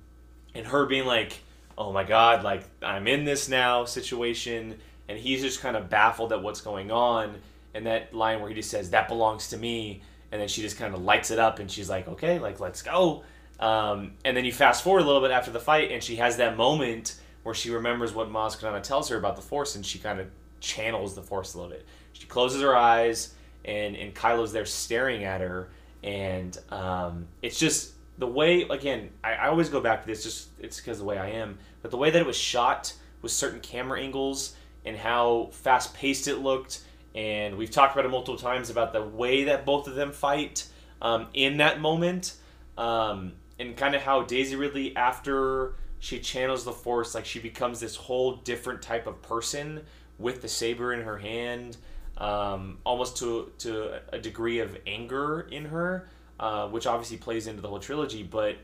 and her being like, "Oh my God, like I'm in this now situation," and he's just kind of baffled at what's going on. And that line where he just says, "That belongs to me," and then she just kind of lights it up and she's like, "Okay, like let's go." Um, and then you fast forward a little bit after the fight, and she has that moment where she remembers what Maz Kanata tells her about the Force, and she kind of channels the Force a little bit. She closes her eyes, and and Kylo's there staring at her, and um, it's just the way. Again, I, I always go back to this, just it's because the way I am, but the way that it was shot with certain camera angles and how fast paced it looked, and we've talked about it multiple times about the way that both of them fight um, in that moment um, and kind of how Daisy Ridley, after she channels the Force, like she becomes this whole different type of person with the saber in her hand, um, almost to to a degree of anger in her, uh, which obviously plays into the whole trilogy. But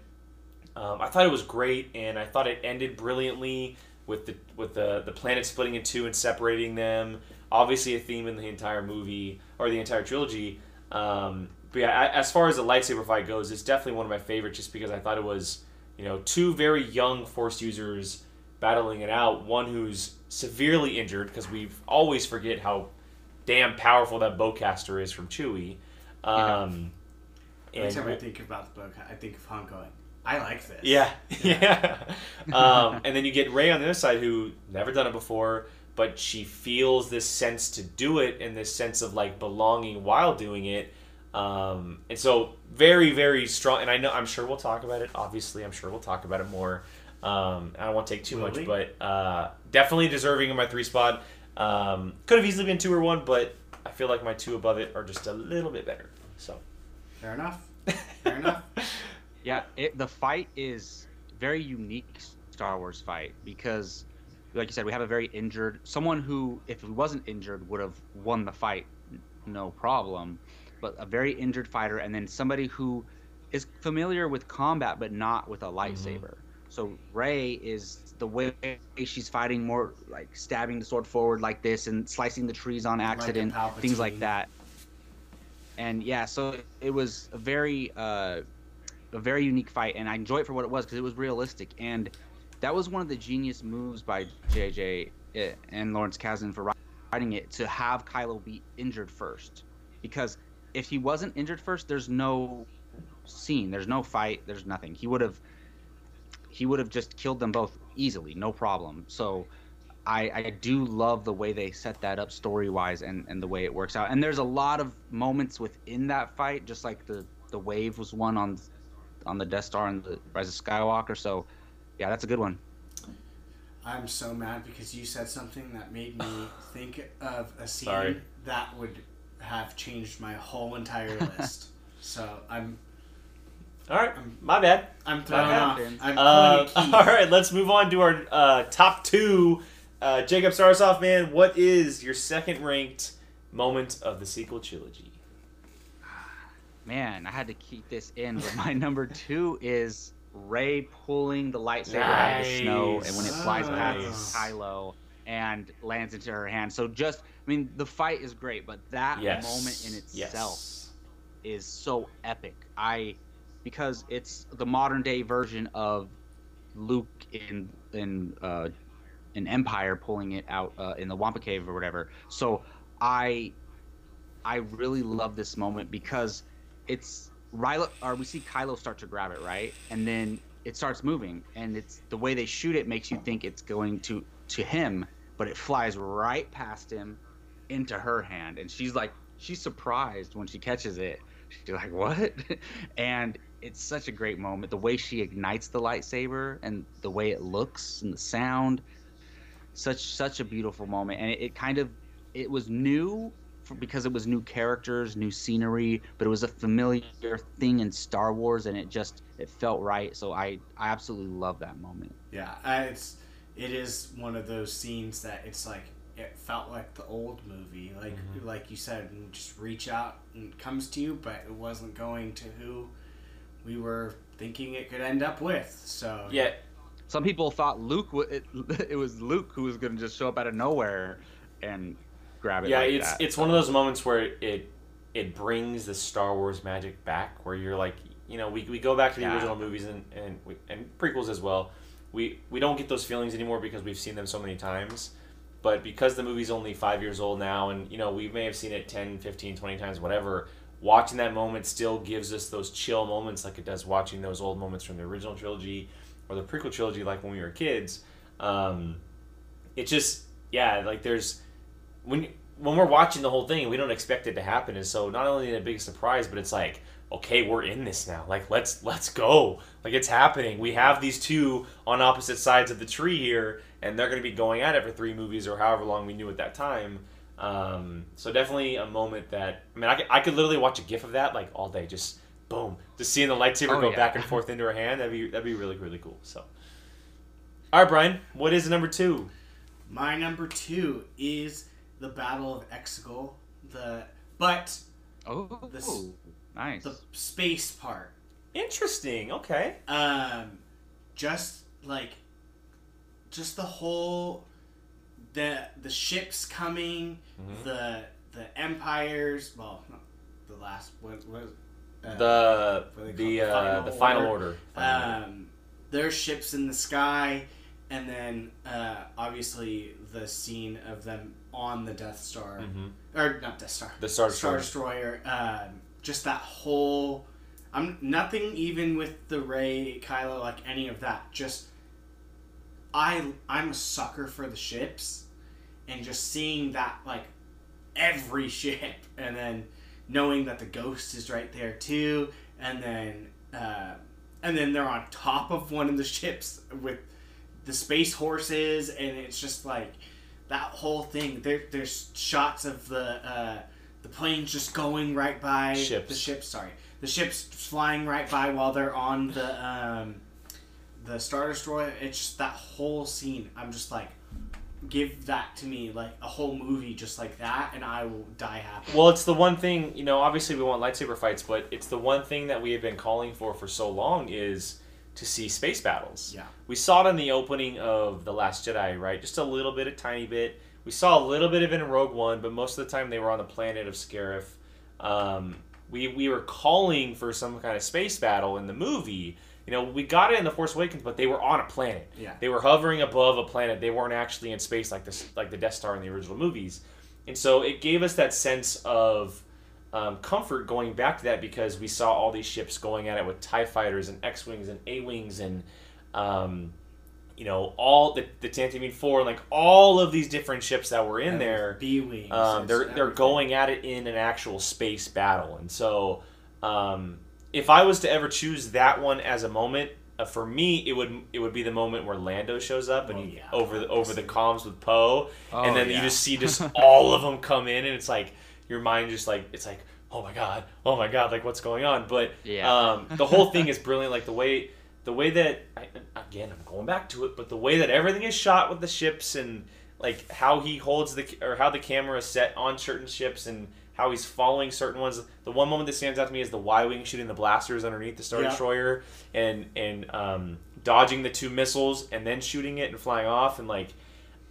um, I thought it was great, and I thought it ended brilliantly with the with the the planet splitting in two and separating them. Obviously, a theme in the entire movie or the entire trilogy. Um, but yeah, as far as the lightsaber fight goes, it's definitely one of my favorites, just because I thought it was you know two very young Force users battling it out. One who's severely injured because we always forget how damn powerful that bowcaster is from Chewie. Um, Every time I think about the book, I think of Han going, "I like this." yeah, [LAUGHS] yeah. um, and then you get Rey on the other side, who never done it before, but she feels this sense to do it, and this sense of like belonging while doing it. Um, and so very, very strong. And I know, I'm sure we'll talk about it. Obviously, I'm sure we'll talk about it more. Um, I don't want to take too Will much, we? but uh, definitely deserving of my three spot. Um, could have easily been two or one, but I feel like my two above it are just a little bit better. So. Fair enough. [LAUGHS] Fair enough. Yeah, it, the fight is very unique Star Wars fight because, like you said, we have a very injured someone who, if he wasn't injured, would have won the fight, no problem. But a very injured fighter, and then somebody who is familiar with combat but not with a mm-hmm. lightsaber. So Rey is the way she's fighting more like stabbing the sword forward like this and slicing the trees on accident, things like that. And yeah, so it was a very uh, a very unique fight, and I enjoy it for what it was because it was realistic, and that was one of the genius moves by JJ eh, and Lawrence Kasdan for writing it to have Kylo be injured first, because if he wasn't injured first, there's no scene, there's no fight, there's nothing. He would have he would have just killed them both easily, no problem. So. I, I do love the way they set that up story wise and, and the way it works out. And there's a lot of moments within that fight, just like the, the wave was one on on the Death Star and the Rise of Skywalker. So yeah, that's a good one. I'm so mad because you said something that made me [SIGHS] think of a scene Sorry. that would have changed my whole entire [LAUGHS] list. so I'm All right, I'm- my bad. I'm thrown off. I'm Uh, pulling a key. [LAUGHS] all right, let's move on to our uh, top two. Uh, Jacob start us off, man. What is your second ranked moment of the sequel trilogy? Man, I had to keep this in, but my [LAUGHS] number two is Rey pulling the lightsaber out of the snow, and when it flies Nice. past Kylo and lands into her hand. So just I mean, the fight is great, but that Yes. moment in itself Yes. is so epic. I because it's the modern day version of Luke in in uh, in Empire pulling it out uh, in the Wampa Cave or whatever. So I I really love this moment because it's Rilo or we see Kylo start to grab it right, and then it starts moving, and it's the way they shoot it makes you think it's going to to him, but it flies right past him into her hand, and she's like she's surprised when she catches it. She's like, "What?" [LAUGHS] and it's such a great moment. The way she ignites the lightsaber and the way it looks and the sound, such such a beautiful moment. And it, it kind of it was new for, because it was new characters, new scenery, but it was a familiar thing in Star Wars, and it just it felt right. So I I absolutely love that moment. Yeah, uh, it's it is one of those scenes that it's like it felt like the old movie, like Mhm. like you said, and just reach out and it comes to you, but it wasn't going to who we were thinking it could end up with. So Yeah, Some people thought Luke w- it, [LAUGHS] it was Luke who was going to just show up out of nowhere and grab it. yeah. like it's that. it's one of those moments where it it brings the Star Wars magic back, where you're like, you know, we, we go back to the Yeah. original movies and and we, and prequels as well. We we don't get those feelings anymore because we've seen them so many times. But because the movie's only five years old now, and you know we may have seen it 10, 15, 20 times, whatever. Watching that moment still gives us those chill moments, like it does watching those old moments from the original trilogy or the prequel trilogy, like when we were kids. Um, it just, yeah, like there's when when we're watching the whole thing, we don't expect it to happen, and so not only a big surprise, but it's like, okay, we're in this now. Like let's let's go. Like it's happening. We have these two on opposite sides of the tree here, and they're going to be going at it for three movies or however long we knew at that time. Um, so definitely a moment that I mean, I could, I could literally watch a gif of that like all day, just boom, just seeing the lightsaber Oh, go yeah. back and forth into her hand. That'd be that'd be really really cool. So, all right, Brian, what is number two? my number two is the Battle of Exegol, the but oh, this- nice. the space part. Interesting. Okay. um just like just the whole the the ships coming Mhm. the the empires well the last what what uh, the what do they the uh, the final order. Final order. um their ships in the sky and then uh obviously the scene of them on the death star Mhm. or not death star The Star Star Destroyer. Destroyer. Um, just that whole. I'm nothing even with the Rey Kylo like any of that. Just I I'm a sucker for the ships, and just seeing that like every [LAUGHS] ship, and then knowing that the Ghost is right there too, and then uh, and then they're on top of one of the ships with the space horses, and it's just like that whole thing. There, there's shots of the uh, the planes just going right by Ships. the ships. Sorry, the ships flying right by while they're on the um, the Star Destroyer. It's just that whole scene. I'm just like, give that to me, like a whole movie just like that, and I will die happy. Well, it's the one thing you know. Obviously, we want lightsaber fights, but it's the one thing that we have been calling for for so long is to see space battles. Yeah. We saw it in the opening of the Last Jedi, right? Just a little bit, a tiny bit. We saw a little bit of it in Rogue One, but most of the time they were on the planet of Scarif. Um, we we were calling for some kind of space battle in the movie. You know, we got it in the Force Awakens, but they were on a planet. Yeah. They were hovering above a planet. They weren't actually in space like this, like the Death Star in the original movies. And so it gave us that sense of um, comfort going back to that because we saw all these ships going at it with TIE fighters and X Wings and A Wings and, um, you know, all the, the Tantive 4 and like all of these different ships that were in there. B wings. Um, they're they're going at it in an actual space battle, and so um, if I was to ever choose that one as a moment, uh, for me it would it would be the moment where Lando shows up and Oh, he yeah, over the over the comms with Poe, Oh, and then you just see just [LAUGHS] all of them come in, and it's like your mind just like it's like oh my god, oh my god, like what's going on? But Yeah. um, the whole thing [LAUGHS] is brilliant. Like the way the way that I, again I'm going back to it, but the way that everything is shot with the ships and like how he holds the or how the camera is set on certain ships and how he's following certain ones. The one moment that stands out to me is the Y wing shooting the blasters underneath the Star Yeah. Destroyer and and um, dodging the two missiles and then shooting it and flying off and like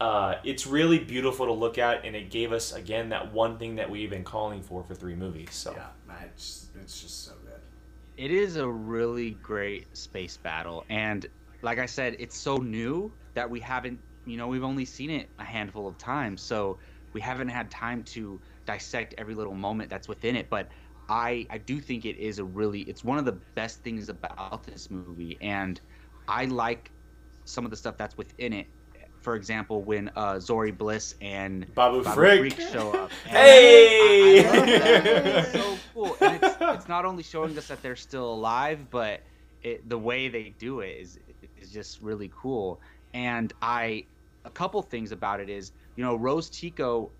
uh, it's really beautiful to look at, and it gave us again that one thing that we've been calling for for three movies. So Yeah, it's, it's just so good. It is a really great space battle, and like I said, it's so new that we haven't, you know, we've only seen it a handful of times, so we haven't had time to dissect every little moment that's within it. But I, I do think it is a really, it's one of the best things about this movie, and I like some of the stuff that's within it. For example, when uh, Zorii Bliss and Babu, Babu Frick. Freak show up. [LAUGHS] Hey! I, I. It's [LAUGHS] so cool. And it's, it's not only showing us that they're still alive, but it, the way they do it is is just really cool. And I, a couple things about it is, you know, Rose Tico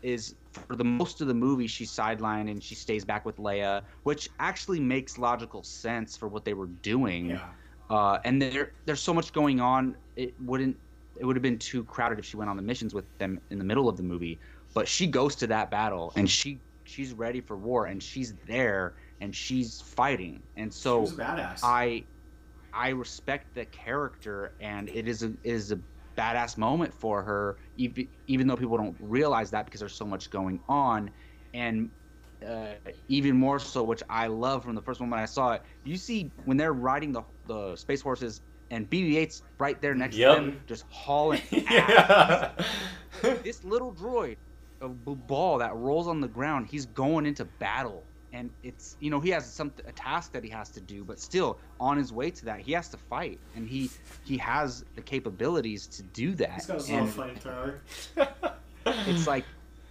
is for the most of the movie she's sidelined and she stays back with Leia, which actually makes logical sense for what they were doing. Yeah. Uh, and there there's so much going on. It wouldn't it would have been too crowded if she went on the missions with them in the middle of the movie. But she goes to that battle and she she's ready for war and she's there and she's fighting. And so. I I respect the character and it is a is a badass moment for her even even though people don't realize that because there's so much going on and uh, even more so which I love from the first moment I saw it you see when they're riding the the space horses and BB-8's right there next Yep. to them just hauling [LAUGHS] ass. yeah. this little droid a ball that rolls on the ground he's going into battle and it's you know he has some a task that he has to do but still on his way to that he has to fight and he he has the capabilities to do that He's got his and little flamethrower. [LAUGHS] it's like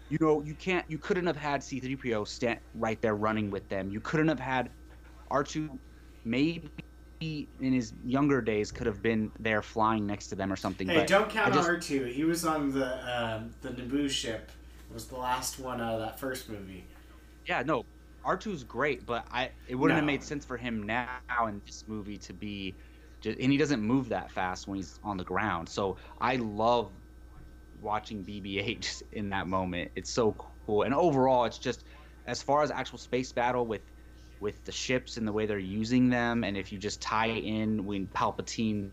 you know you can't you couldn't have had c3po stand right there running with them you couldn't have had r2 maybe in his younger days could have been there flying next to them or something Hey, but don't count just- R two. He was on the um, the Naboo ship. It was the last one out of that first movie. Yeah, no, R2's great, but I it wouldn't have made sense for him now in this movie to be, just, and he doesn't move that fast when he's on the ground. So I love watching BB-8 [LAUGHS] just in that moment. It's so cool, and overall, it's just as far as actual space battle with with the ships and the way they're using them, and if you just tie in when Palpatine,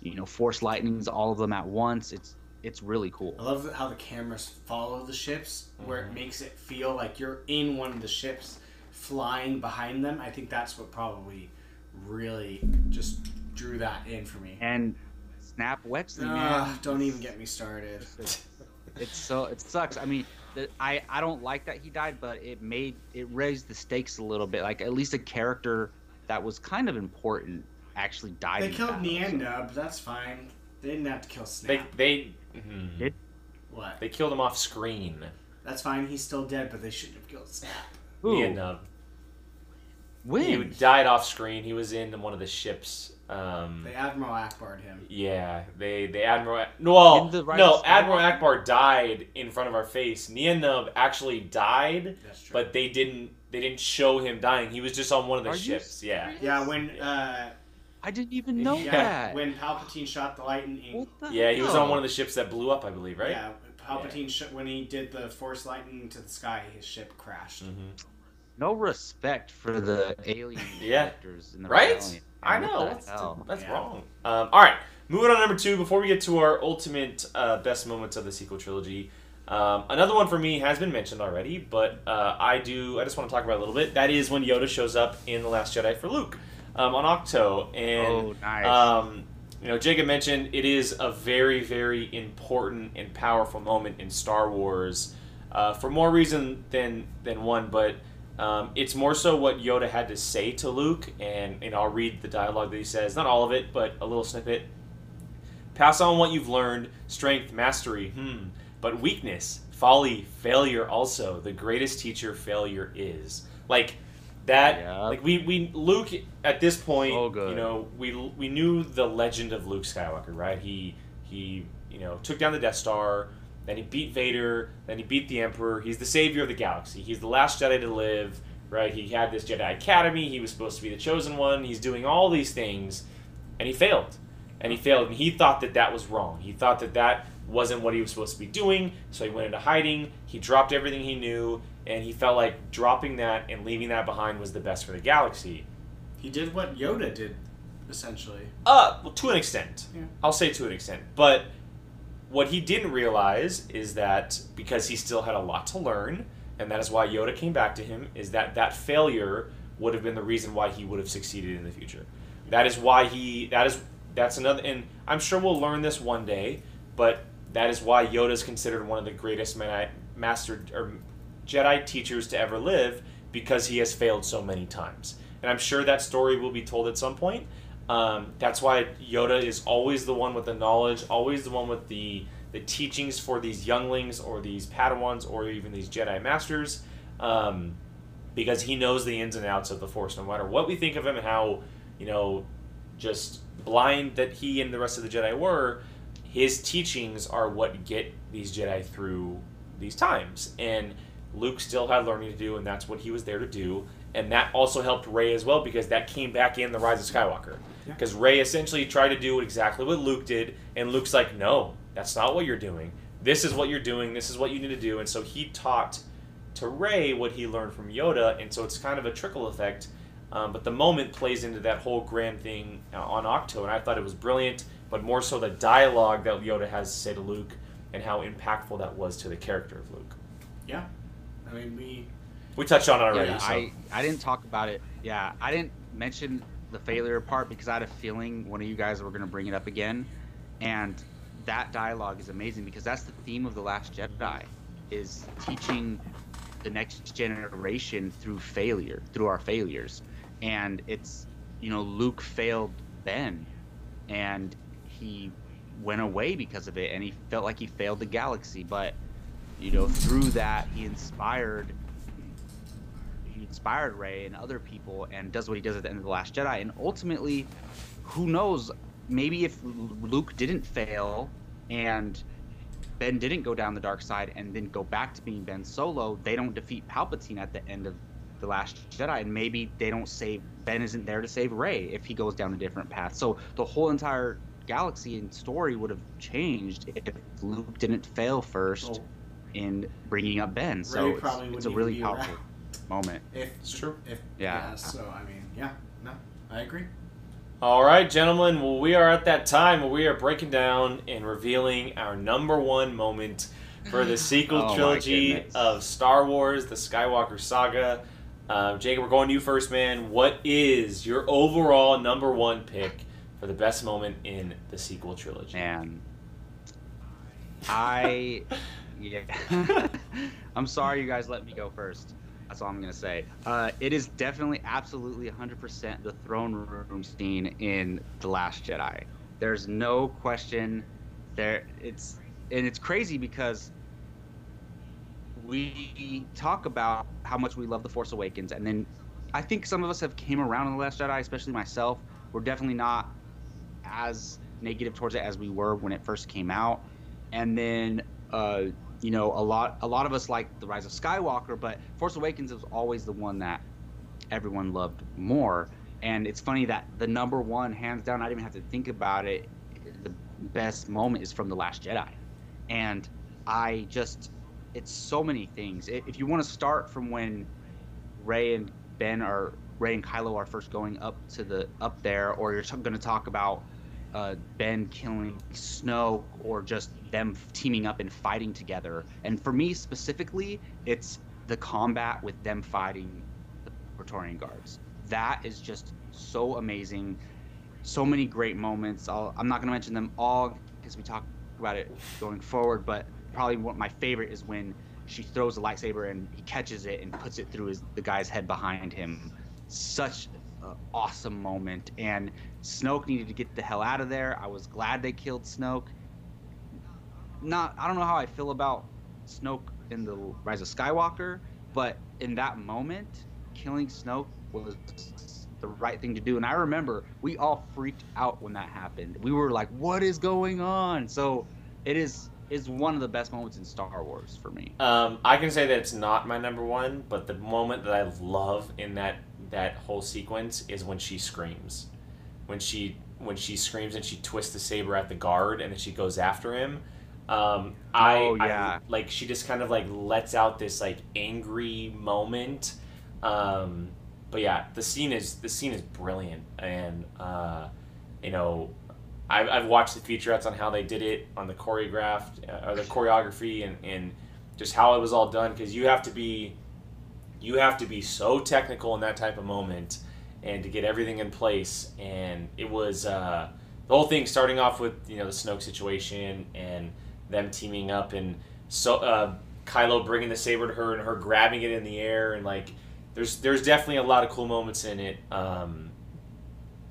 you know, force lightnings all of them at once, it's it's really cool. I love how the cameras follow the ships, where Mm-hmm. it makes it feel like you're in one of the ships, flying behind them. I think that's what probably really just drew that in for me. And Snap Wexley, man. Ugh, don't even get me started. it's so it sucks. I mean, the, I I don't like that he died, but it made it raised the stakes a little bit. Like at least a character that was kind of important actually died. They in killed battle, Nien so- Nub. That's fine. They didn't have to kill They Snap. they mhm. Did- what? they killed him off screen. That's fine. He's still dead, but they shouldn't have killed Snap. Who? He, and, uh, When? he died off screen. He was in one of the ships. Um, They Admiral Ackbar'd him. yeah, they they Admiral no, well, the Rise no? Admiral Ackbar died in front of our face. Nien Nunb actually died, That's true. but they didn't they didn't show him dying. He was just on one of the Are ships. Yeah. yeah, when uh, I didn't even know yeah, that. when Palpatine shot the lightning. What the Yeah, he was on one of the ships that blew up, I believe, right? Yeah, Palpatine sh- when he did the Force lightning to the sky, his ship crashed. hmm No respect for the alien [LAUGHS] Yeah. characters in the Right? rebellion. I What know. That's, that's Yeah. wrong. Um, all right, moving on to number two. Before we get to our ultimate uh, best moments of the sequel trilogy, um, another one for me has been mentioned already, but uh, I do. I just want to talk about it a little bit. That is when Yoda shows up in the Last Jedi for Luke um, on Ahch-To, and Oh, nice. You know, Jacob mentioned it is a very, very important and powerful moment in Star Wars uh, for more reason than than one, but um, it's more so what Yoda had to say to Luke, and and I'll read the dialogue that he says, not all of it, but a little snippet. Pass on what you've learned, strength, mastery, hmm, but weakness, folly, failure. Also, the greatest teacher failure is like that. Yeah. Like we we Luke at this point, So you know, we we knew the legend of Luke Skywalker, right? He he you know took down the Death Star, then he beat Vader, then he beat the Emperor. He's the savior of the galaxy. He's the last Jedi to live, right? He had this Jedi Academy. He was supposed to be the chosen one. He's doing all these things, and he failed, and he mm-hmm. failed, and he thought that that was wrong. He thought that that wasn't what he was supposed to be doing. So he went into hiding. He dropped everything he knew, and he felt like dropping that and leaving that behind was the best for the galaxy. He did what Yoda did, essentially. Uh, well, to an extent. Yeah. I'll say to an extent, but what he didn't realize is that because he still had a lot to learn, and that is why Yoda came back to him, is that that failure would have been the reason why he would have succeeded in the future. That is why he. That is that's another, and I'm sure we'll learn this one day, but that is why Yoda is considered one of the greatest man, master or Jedi teachers to ever live because he has failed so many times. And I'm sure that story will be told at some point. Um, that's why Yoda is always the one with the knowledge, always the one with the the teachings for these younglings or these Padawans or even these Jedi masters, um, because he knows the ins and outs of the Force. No matter what we think of him and how you know just blind that he and the rest of the Jedi were, his teachings are what get these Jedi through these times. And Luke still had learning to do, and that's what he was there to do. And that also helped Rey as well because that came back in the Rise of Skywalker. Because yeah. Rey essentially tried to do exactly what Luke did, and Luke's like, "No, that's not what you're doing. This is what you're doing. This is what you need to do." And so he taught to Rey what he learned from Yoda, and so it's kind of a trickle effect. Um, but the moment plays into that whole grand thing uh, on Ahch-To, and I thought it was brilliant. But more so the dialogue that Yoda has to say to Luke, and how impactful that was to the character of Luke. Yeah, I mean we we touched on it already. Yeah, so. I I didn't talk about it. Yeah, I didn't mention the failure part because I had a feeling one of you guys were going to bring it up again, and that dialogue is amazing because that's the theme of the Last Jedi, is teaching the next generation through failure, through our failures, and it's you know Luke failed Ben, and he went away because of it, and he felt like he failed the galaxy, but you know through that he inspired he inspired Rey and other people and does what he does at the end of the Last Jedi. And ultimately, who knows? Maybe if Luke didn't fail and Ben didn't go down the dark side and then go back to being Ben Solo, they don't defeat Palpatine at the end of the Last Jedi, and maybe they don't save Ben isn't there to save Rey if he goes down a different path. So the whole entire galaxy and story would have changed if Luke didn't fail first oh. In bringing up Ben. So it's, it's a really powerful moment. [LAUGHS] If it's true. If yeah. yeah. So I mean, yeah, no, I agree. All right, gentlemen. Well, we are at that time where we are breaking down and revealing our number one moment for the [LAUGHS] sequel oh trilogy of Star Wars: The Skywalker Saga. Uh, Jacob, we're going to you first, man. What is your overall number one pick for the best moment in the sequel trilogy? Man, [LAUGHS] I yeah. [LAUGHS] [LAUGHS] I'm sorry you guys let me go first. That's all I'm gonna say. Uh, it is definitely, absolutely, 100% the throne room scene in the Last Jedi. There's no question. There, it's and it's crazy because we talk about how much we love the Force Awakens, and then I think some of us have came around in the Last Jedi, especially myself. We're definitely not as negative towards it as we were when it first came out, and then uh, you know, a lot a lot of us like the Rise of Skywalker, but Force Awakens was always the one that everyone loved more. And it's funny that the number one, hands down, I didn't even have to think about it. The best moment is from the Last Jedi, and I just it's so many things. If you want to start from when Rey and Ben are Rey and Kylo are first going up to the up there, or you're going to talk about uh, Ben killing Snoke or just them teaming up and fighting together. And for me specifically, it's the combat with them fighting the Praetorian Guards. That is just so amazing. So many great moments. i am not going to mention them all because we talk about it going forward, but probably what my favorite is when she throws a lightsaber and he catches it and puts it through his, the guy's head behind him. Such an awesome moment. And Snoke needed to get the hell out of there. I was glad they killed Snoke. Not, I don't know how I feel about Snoke in the Rise of Skywalker, but in that moment, killing Snoke was the right thing to do. And I remember we all freaked out when that happened. We were like, "What is going on?" So it is is one of the best moments in Star Wars for me. Um, I can say that it's not my number one, but the moment that I love in that that whole sequence is when she screams when she when she screams and she twists the saber at the guard and then she goes after him. Um, I, oh, yeah. I like she just kind of like lets out this like angry moment. Um, but yeah, the scene is the scene is brilliant, and uh, you know, I've, I've watched the featurettes on how they did it on the choreographed uh, or the choreography and, and just how it was all done because you have to be you have to be so technical in that type of moment and to get everything in place and it was uh, the whole thing starting off with you know the Snoke situation and them teaming up and so uh, Kylo bringing the saber to her and her grabbing it in the air and like there's there's definitely a lot of cool moments in it. Um,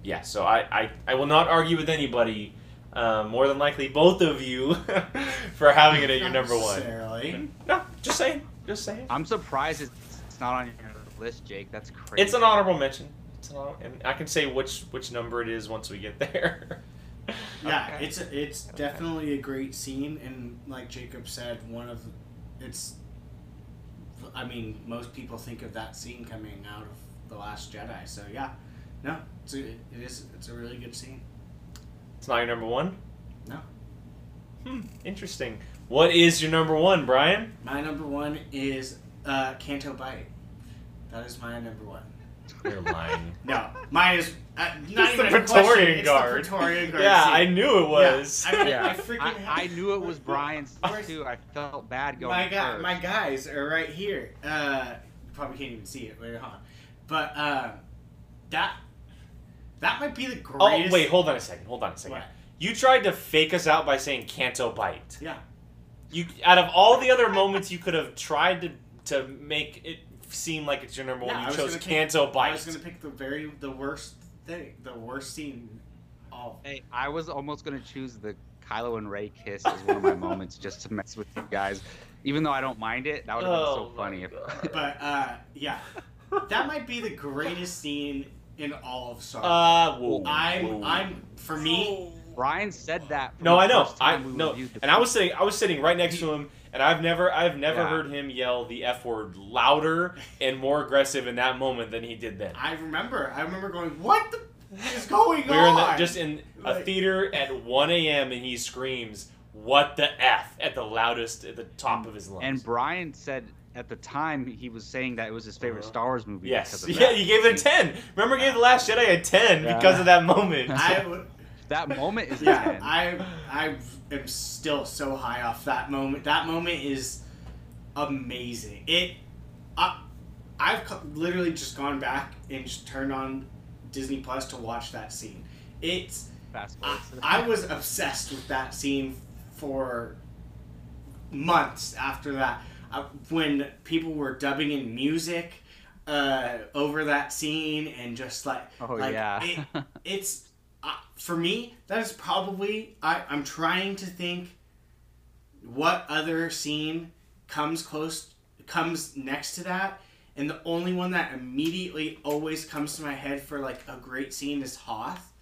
yeah, so I, I, I will not argue with anybody. Uh, more than likely, both of you [LAUGHS] for having it at your number one. necessarily. No, just saying, just saying. I'm surprised it's it's not on your list, Jake. That's crazy. It's an honorable mention. It's an honor- and I can say which which number it is once we get [LAUGHS] there. Yeah, Okay. it's a, it's definitely a great scene, and like Jacob said, one of it's. I mean, most people think of that scene coming out of the Last Jedi. So yeah, no, it's a, it is it's a really good scene. it's not your number one. No. Hmm. Interesting. What is your number one, Brian? My number one is uh, Canto Bight. That is my number one. You're lying. [LAUGHS] No, mine is uh, not It's even the a question, Praetorian it's Guard. The Praetorian Guard. yeah, scene. I knew it was. Yeah, I mean, Yeah, I freaking I, I knew it was [LAUGHS] Brian's Where's- too. I felt bad going my guy, first. my guys are right here. Uh, you probably can't even see it later on, but uh, that that might be the greatest. oh wait, hold on a second. Hold on a second. What? You tried to fake us out by saying Canto Bight. Yeah, You out of all the other moments you could have tried to to make it seem like it's your number one, Yeah, I you was chose gonna pick- Canto I was gonna pick the very the worst thing, the worst scene. All Hey, I was almost gonna choose the Kylo and Rey kiss as one of my moments just to mess with you guys. Even though I don't mind it, that would have been Oh so funny if [LAUGHS] but uh, yeah, that might be the greatest scene in all of Star Wars. Uh, whoa, I'm whoa. I'm for me. Brian said that. No, I know. I no, and I was sitting. I was sitting right next to him, and I've never, I've never Yeah. heard him yell the f word louder and more aggressive in that moment than he did then. I remember. I remember going, "What the is going on? We were in the, just in a Like- theater at 1 a.m. and he screams, "What the f!" at the loudest, at the top of his lungs. And Brian said at the time he was saying that it was his favorite Uh-huh. Star Wars movie. yes, of [LAUGHS] yeah, that. you gave it a 10. Remember, I gave the Last Jedi a 10 Yeah. because of that moment. I [LAUGHS] would. That moment is Yeah, 10. I I am still so high off that moment. That moment is amazing. It, I, I've literally just gone back and just turned on Disney Plus to watch that scene. It's Fast I. I was obsessed with that scene for months after that. Uh, when people were dubbing in music uh, over that scene and just like Oh like, yeah. it- [LAUGHS] it's for me that is probably I, i'm trying to think what other scene comes close comes next to that. And the only one that immediately always comes to my head for like a great scene is hoth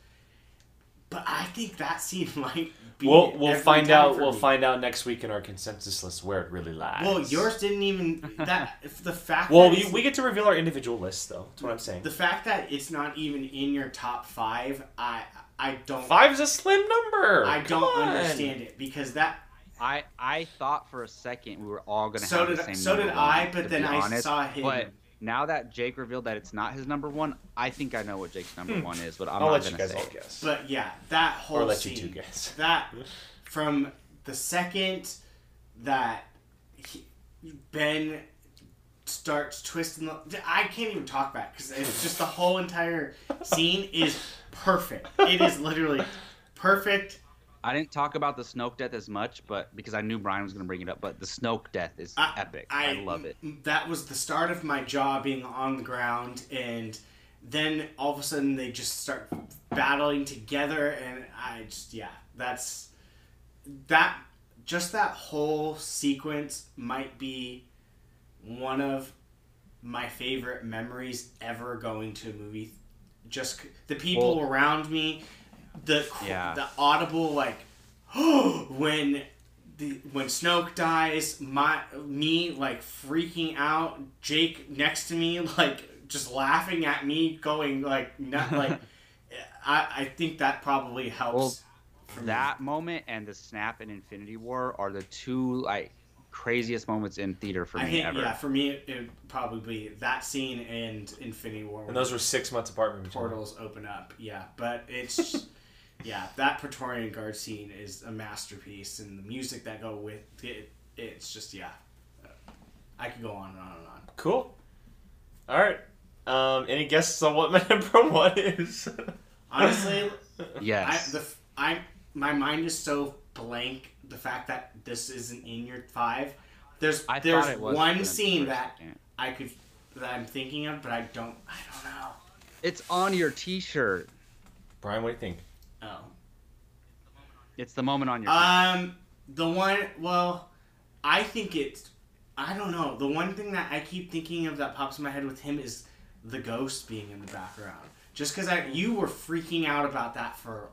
but i think that scene [LAUGHS] might be We'll we'll every find time out. for We'll me. find out next week in our consensus list where it really lies. well yours didn't even that [LAUGHS] if the fact Well, that we, we get to reveal our individual lists, though. That's what I'm saying. the fact that it's not even in your top five i i don't Five is a slim number. I Come don't on. understand it because that. I I thought for a second we were all gonna So have did the same. so number did I, to but then I honest. saw him. But now that Jake revealed that it's not his number one, I think I know what Jake's number Hmm. one is. But I'm I'll not let you gonna guys say all it. guess. But yeah, that whole or let scene, you two guess. [LAUGHS] that from the second that he, Ben starts twisting the, I can't even talk back because it's just the whole entire scene is perfect. It is literally perfect. I didn't talk about the Snoke death as much, but because I knew Brian was gonna bring it up. But the Snoke death is I- epic. I, love it. That was the start of my jaw being on the ground, and then all of a sudden they just start battling together, and I just yeah, that's that. Just that whole sequence might be one of my favorite memories ever going to a movie. Just the people Well- around me, the Yeah. the audible like [GASPS] when the when Snoke dies, my me like freaking out, Jake next to me [LAUGHS] like just laughing at me, going like not [LAUGHS] like. I I think that probably helps. Well, for me. That moment and the snap in Infinity War are the two like craziest moments in theater for I me think ever. yeah, for me it would probably be that scene and Infinity War. And those were six months apart from portals open up. Yeah, but it's [LAUGHS] yeah, that Praetorian Guard scene is a masterpiece, and the music that go with it, it's just yeah. I could go on and on and on. Cool. All right. Um, any guesses on what [LAUGHS] my number one is? Honestly, [LAUGHS] Yes. I, the f- I my mind is so blank. The fact that this isn't in your five, there's I there's thought it was one scene that second. I could that I'm thinking of, but I don't I don't know. It's on your T-shirt. Brian, what do you think? Oh. It's the moment on your. Um, the one. Well, I think it's. I don't know. The one thing that I keep thinking of that pops in my head with him is the ghost being in the background. Just because I you were freaking out about that for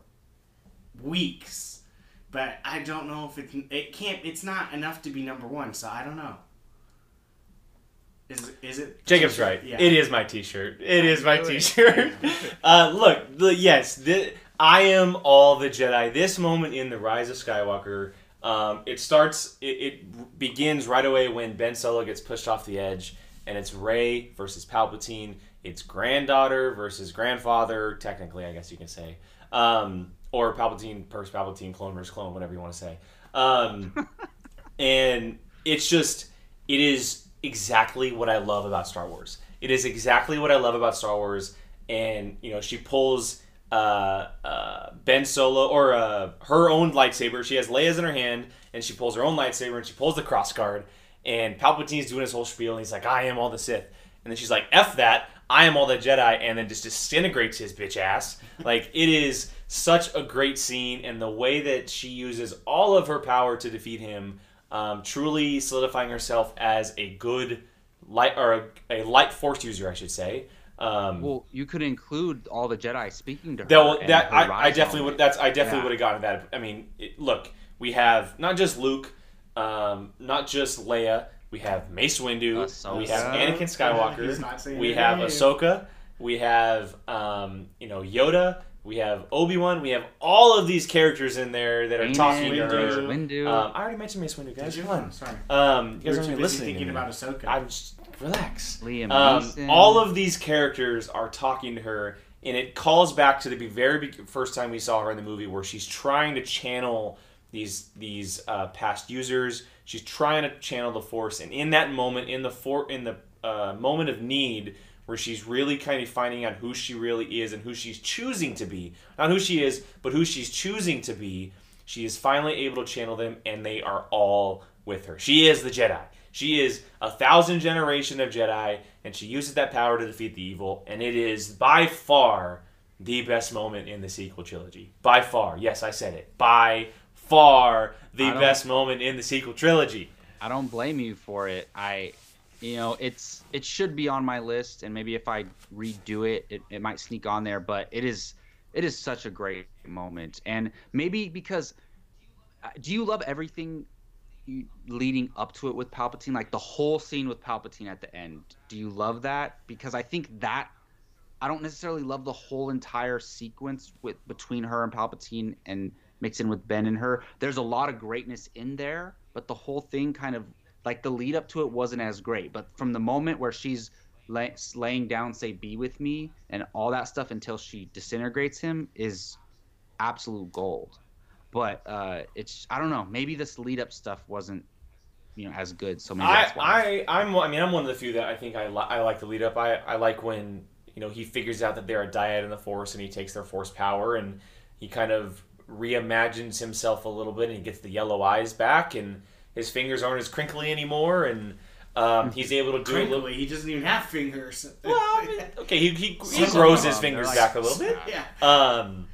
weeks, but I don't know if it it can't. It's not enough to be number one. So I don't know. Is is it? Jacob's right. Yeah. It is my T-shirt. It is my. T-shirt. [LAUGHS] uh, look, the, yes, the, I am all the Jedi. This moment in the Rise of Skywalker, um, it starts. It, it begins right away when Ben Solo gets pushed off the edge, and it's Rey versus Palpatine. It's granddaughter versus grandfather. Technically, I guess you can say, um, or Palpatine versus Palpatine, clone versus clone, whatever you want to say. Um, [LAUGHS] and it's just it is exactly what I love about Star Wars. It is exactly what I love about Star Wars, and you know she pulls uh, uh, Ben Solo or uh, her own lightsaber. She has Leia's in her hand, and she pulls her own lightsaber, and she pulls the cross guard. And Palpatine's doing his whole spiel, and he's like, "I am all the Sith," and then she's like, "F that." I am all the Jedi, and then just disintegrates his bitch ass. [LAUGHS] Like it is such a great scene, and the way that she uses all of her power to defeat him, um, truly solidifying herself as a good light or a, a light force user, I should say. Um, well, you could include all the Jedi speaking to her. that, will- that her I, I definitely would. moment. That's I definitely Yeah. would have gotten that. I mean, it, look, we have not just Luke, um, not just Leia. We have Mace Windu. Ahsoka. We have Anakin [LAUGHS] He's Skywalker. not saying We have name. Ahsoka. We have um, you know Yoda. We have Obi Wan. We have all of these characters in there that are Kanan, talking to Windu. her. Windu. Um, I already mentioned Mace Windu, guys. Did you? Come on. Sorry. Um, you You're guys aren't too even busy listening. thinking about Ahsoka. I'm just relax. Liam Um, all of these characters are talking to her, and it calls back to the very be- first time we saw her in the movie, where she's trying to channel these these uh, past users. She's trying to channel the Force, and in that moment, in the for in the uh, moment of need, where she's really kind of finding out who she really is and who she's choosing to be, not who she is, but who she's choosing to be. She is finally able to channel them, and they are all with her. She is the Jedi. She is a thousand generation of Jedi, and she uses that power to defeat the evil. And it is by far the best moment in the sequel trilogy. By far, yes, I said it. By far, the best moment in the sequel trilogy. I don't blame you for it. I, you know, it's it should be on my list, and maybe if I redo it, it, it might sneak on there. But it is it is such a great moment, and maybe because uh, do you love everything leading up to it with Palpatine, like the whole scene with Palpatine at the end? Do you love that? Because I think that I don't necessarily love the whole entire sequence with between her and Palpatine and mixed in with Ben and her. There's a lot of greatness in there, but the whole thing kind of like the lead up to it wasn't as great. But from the moment where she's lay, laying down, say, "Be with me," and all that stuff until she disintegrates him is absolute gold. But uh, it's I don't know. Maybe this lead up stuff wasn't you know as good. So maybe I, that's why. I, I'm, I mean, I'm one of the few that I think I, li- I like the lead up. I, I like when you know he figures out that they're a dyad in the Force, and he takes their Force power, and he kind of reimagines himself a little bit, and he gets the yellow eyes back, and his fingers aren't as crinkly anymore, and um, he's able to do a little. Crinkly, he doesn't even have fingers. Well, I mean, okay, he, he, he grows his fingers they're back a little bit. yeah. Um,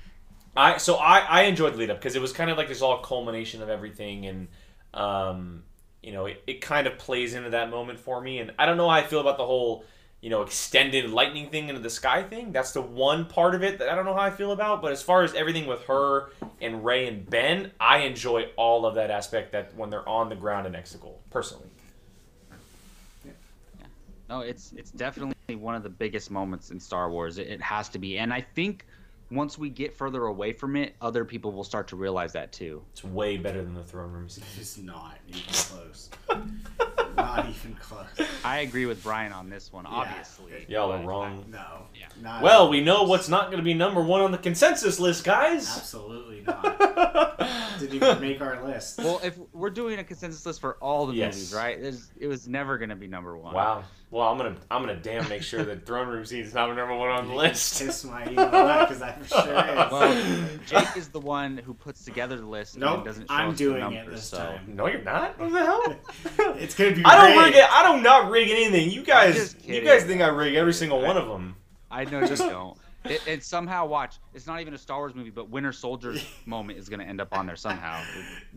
I so I I enjoyed the lead up because it was kind of like this all culmination of everything, and um, you know, it, it kind of plays into that moment for me. And I don't know how I feel about the whole you know extended lightning thing into the sky thing. That's the one part of it that I don't know how I feel about. But as far as everything with her and Rey and Ben, I enjoy all of that aspect that when they're on the ground in Exegol, personally. Yeah. No, it's it's definitely one of the biggest moments in Star Wars. It, it has to be, and I think once we get further away from it, other people will start to realize that too. It's way better than the throne room scene. It's not even close. [LAUGHS] not even close. I agree with Brian on this one, Yeah. obviously. Y'all are but- wrong. No. Yeah. Not Well, we know what's not going to be number one on the consensus list, guys. absolutely not. [LAUGHS] Didn't even make our list. [LAUGHS] Well, if we're doing a consensus list for all the Yes. movies, right? There's, it was never going to be number one. Wow. Well, I'm gonna I'm gonna damn make sure that Throne Room Seat is not number one on the list. Kiss my email because I'm sure is. Well, Jake is the one who puts together the list and Nope, doesn't show I'm us doing the it this so. time. No, you're not. What the hell? [LAUGHS] it's gonna be. I don't rigged. rig it. I don't not rig anything. You guys, you guys think I rig every single one of them. I know just don't. It, and somehow, watch. It's not even a Star Wars movie, but Winter Soldier's [LAUGHS] moment is going to end up on there somehow.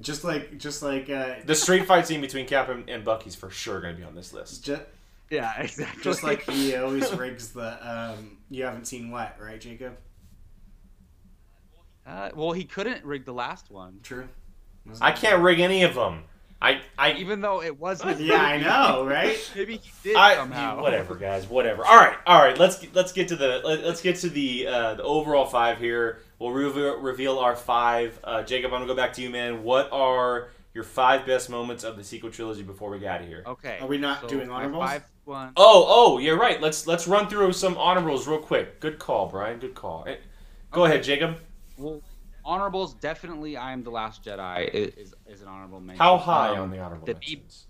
Just like, just like, uh, The street fight scene between Cap and, and Bucky's for sure going to be on this list. just, Yeah, [LAUGHS] exactly. just like he always rigs the. Um, you haven't seen what, right, Jacob? Uh, well, he couldn't rig the last one, True. I can't rig any of them. I I even though it wasn't. Yeah, I know, right? [LAUGHS] Maybe he did I somehow. whatever, guys, whatever. All right, all right. Let's get, let's get to the let, us get to the uh, the overall five here. We'll reveal, reveal our five. Uh, Jacob, I'm gonna go back to you, man. What are your five best moments of the sequel trilogy before we get out of here? Okay. Are we not so doing my honorables? Five one. Oh, oh, you're right. Let's let's run through some honorables real quick. Good call, Brian. Good call. Eh, Go ahead, Jacob. Well, honorables definitely. I am the Last Jedi i- is is an honorable mention. How high Um, on the honorable the mentions?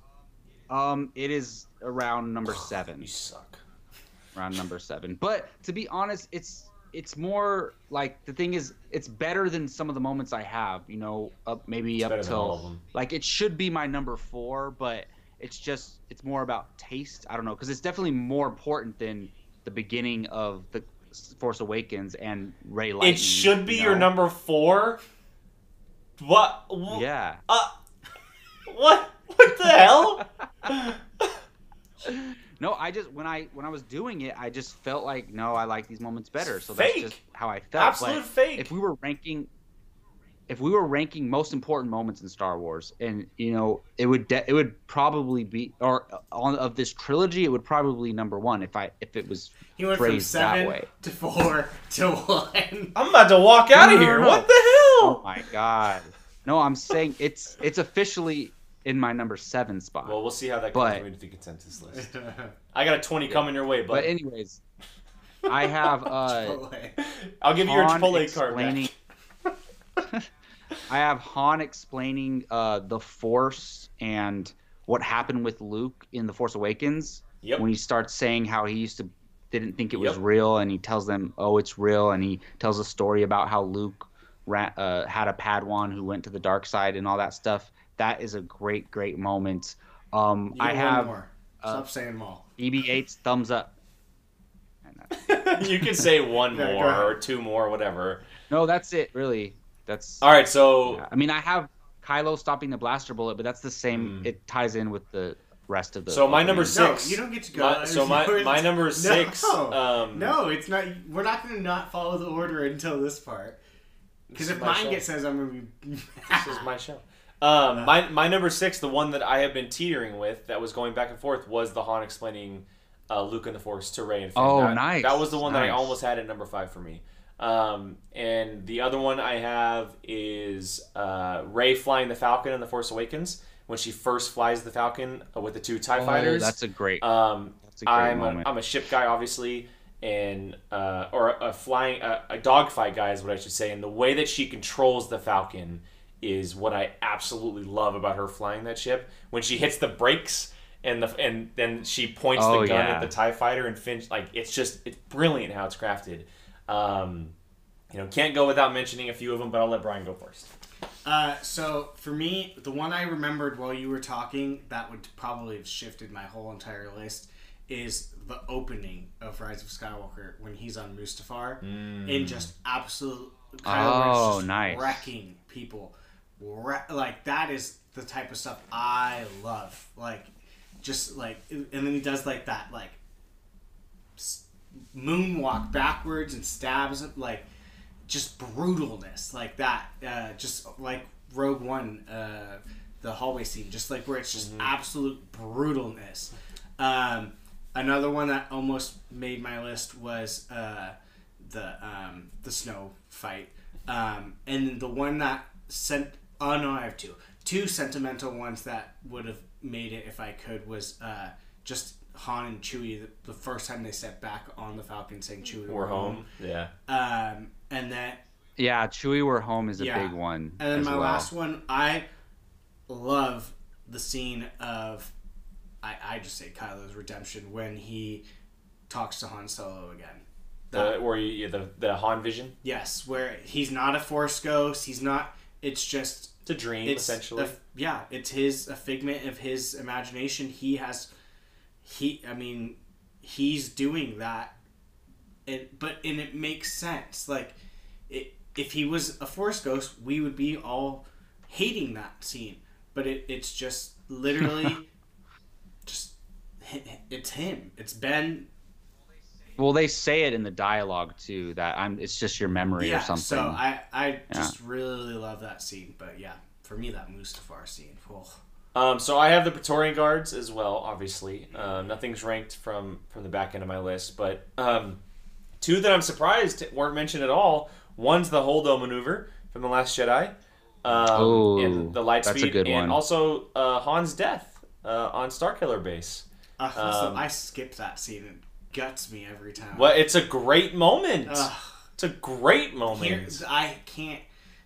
Um, it is around number seven. You suck. around number seven. But to be honest, it's it's more like the thing is it's better than some of the moments I have. You know, up maybe It's up better than all of till like it should be my number four, but it's just it's more about taste. I don't know because it's definitely more important than the beginning of the Force Awakens and Rey Lightning. It should be you your number four. What? wh- Yeah. Uh, what? What the hell? [LAUGHS] No, I just when I when I was doing it, I just felt like no, I like these moments better. So that's just how I felt. Absolute fake. If we were ranking, if we were ranking most important moments in Star Wars, and you know, it would de- it would probably be or on of this trilogy, it would probably number one if I if it was He went from phrased that seven way. to four [LAUGHS] to one. I'm about to walk out No, of here. no, no. What the hell? Oh hell? my god! No, I'm saying it's it's officially in my number seven spot. Well, we'll see how that But- goes with the consensus list. [LAUGHS] I got a 20 coming your way, but but anyways, I have uh, [LAUGHS] I'll give you your Han Chipotle card explaining- back. I have Han explaining uh, the Force and what happened with Luke in The Force Awakens Yep. when he starts saying how he used to didn't think it was real, and he tells them, "Oh, it's real," and he tells a story about how Luke ra- uh, had a Padawan who went to the dark side and all that stuff. That is a great, great moment. Um, I have one more. uh, Stop saying them all. BB-8's thumbs up. [LAUGHS] You can say one [LAUGHS] Yeah, more or two more, whatever. No, that's it. Really, that's. All right, so Yeah, I mean, I have Kylo stopping the blaster bullet, but that's the same. Mm. It ties in with the rest of the. So my number opening. No, six. you don't get to go. my, [LAUGHS] so my my number No. six. Um, No, it's not. We're not going to not follow the order until this part. Because if mine show. gets says I'm going to be. This is my show. Um, [LAUGHS] my my number six, the one that I have been teetering with, that was going back and forth, was the Han explaining uh, Luke and the Force to Rey and Finn. Oh, that, nice, That was the one that I almost had at number five for me. Um, and the other one I have is uh, Rey flying the Falcon in the Force Awakens when she first flies the Falcon uh, with the two Tie Oh, fighters. that's a great. Um, that's a great I'm a, moment. I'm a ship guy, obviously, and uh, or a flying a, a dogfight guy is what I should say. And the way that she controls the Falcon is what I absolutely love about her flying that ship. When she hits the brakes and the and then she points Oh, the gun yeah. at the Tie Fighter and Finch, like it's just it's brilliant how it's crafted. Um, you know, can't go without mentioning a few of them, but I'll let Brian go first. Uh, so for me, the one I remembered while you were talking that would probably have shifted my whole entire list is the opening of Rise of Skywalker when he's on Mustafar and just absolute Kylo Oh, just nice. wrecking people. Wre- like that is the type of stuff I love. Like just like and then he does like that like s- moonwalk backwards and stabs like just brutalness like that uh, just like rogue one uh, the hallway scene just like where it's just absolute brutalness. Um, another one that almost made my list was uh, the um, the snow fight. Um, and the one that sent oh no i have two. Two sentimental ones that would have made it if I could was uh, just Han and Chewie the, the first time they step back on the Falcon saying Chewie We're home. Yeah. Um, and then Yeah, Chewie, we're home is a Yeah. big one. and then as my well. last one, I love the scene of I, I just say Kylo's redemption when he talks to Han Solo again. The, or you, the the Han vision. Yes, where he's not a Force ghost. He's not. It's just It's a dream, it's essentially. a- yeah, it's his a figment of his imagination. He has, he. I mean, he's doing that, and but and it makes sense. Like, it, if he was a Force ghost, we would be all hating that scene. But it, it's just literally, [LAUGHS] just it's him. It's Ben. Well, they say it in the dialogue too that I'm. It's just your memory yeah. or something. So I I just really love that scene. But yeah, for me that Mustafar scene. Oh. Um, so I have the Praetorian Guards as well. Obviously, um, nothing's ranked from from the back end of my list, but um, two that I'm surprised weren't mentioned at all. One's the Holdo maneuver from the Last Jedi, um, Ooh, and the light that's a speed, good and one. also uh, Han's death uh, on Starkiller base. Uh, Um, I skip that scene. It guts me every time. Well, it's a great moment. Ugh. It's a great moment. Here, I can't.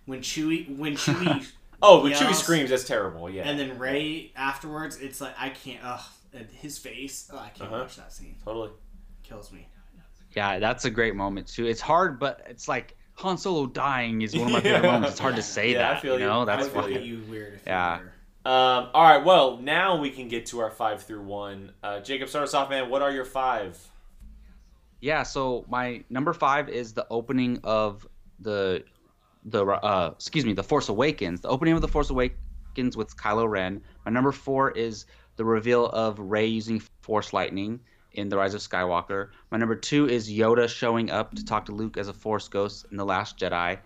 When Chewie, when [LAUGHS] Chewie, oh, when Chewie screams, that's terrible. Yeah, and then Rey afterwards, it's like I can't. Ugh, and his face. Oh, I can't Uh-huh. watch that scene. totally. Kills me. yeah, that's a great moment too. It's hard, but it's like Han Solo dying is one of my [LAUGHS] Yeah. favorite moments. It's hard to say Yeah, I that. feel you you. know, I that's I feel would why. look at you weird if Yeah. you. Um, all right, well, now we can get to our five through one. Uh, Jacob, start us off, man. What are your five? Yeah, so my number five is the opening of the the uh excuse me, the Force Awakens. The opening of the Force Awakens with Kylo Ren. My number four is the reveal of Rey using Force lightning in The Rise of Skywalker. My number two is Yoda showing up to talk to Luke as a Force ghost in The Last Jedi.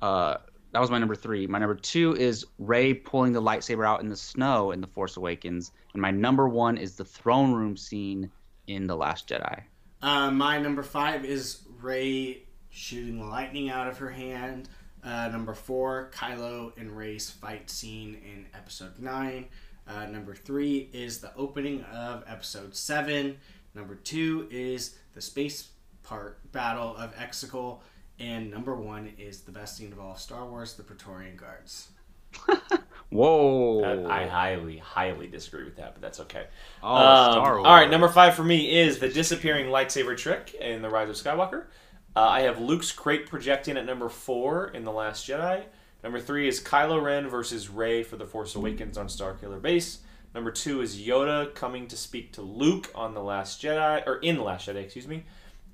Uh, that was my number three. My number two is Rey pulling the lightsaber out in the snow in The Force Awakens. And my number one is the throne room scene in The Last Jedi. Uh, my number five is Rey shooting lightning out of her hand. Uh, number four, Kylo and Rey's fight scene in Episode nine. Uh, number three is the opening of Episode seven. Number two is the space part battle of Exegol. And number one is the best scene of all of Star Wars, the Praetorian Guards. [LAUGHS] Whoa! Uh, I highly, highly disagree with that, but that's okay. oh, Um, Star Wars. all right, number five for me is the disappearing lightsaber trick in The Rise of Skywalker. Uh, I have Luke's Crait projecting at number four in The Last Jedi. Number three is Kylo Ren versus Rey for The Force Awakens on Starkiller Base. Number two is Yoda coming to speak to Luke on The Last Jedi, or in The Last Jedi, excuse me.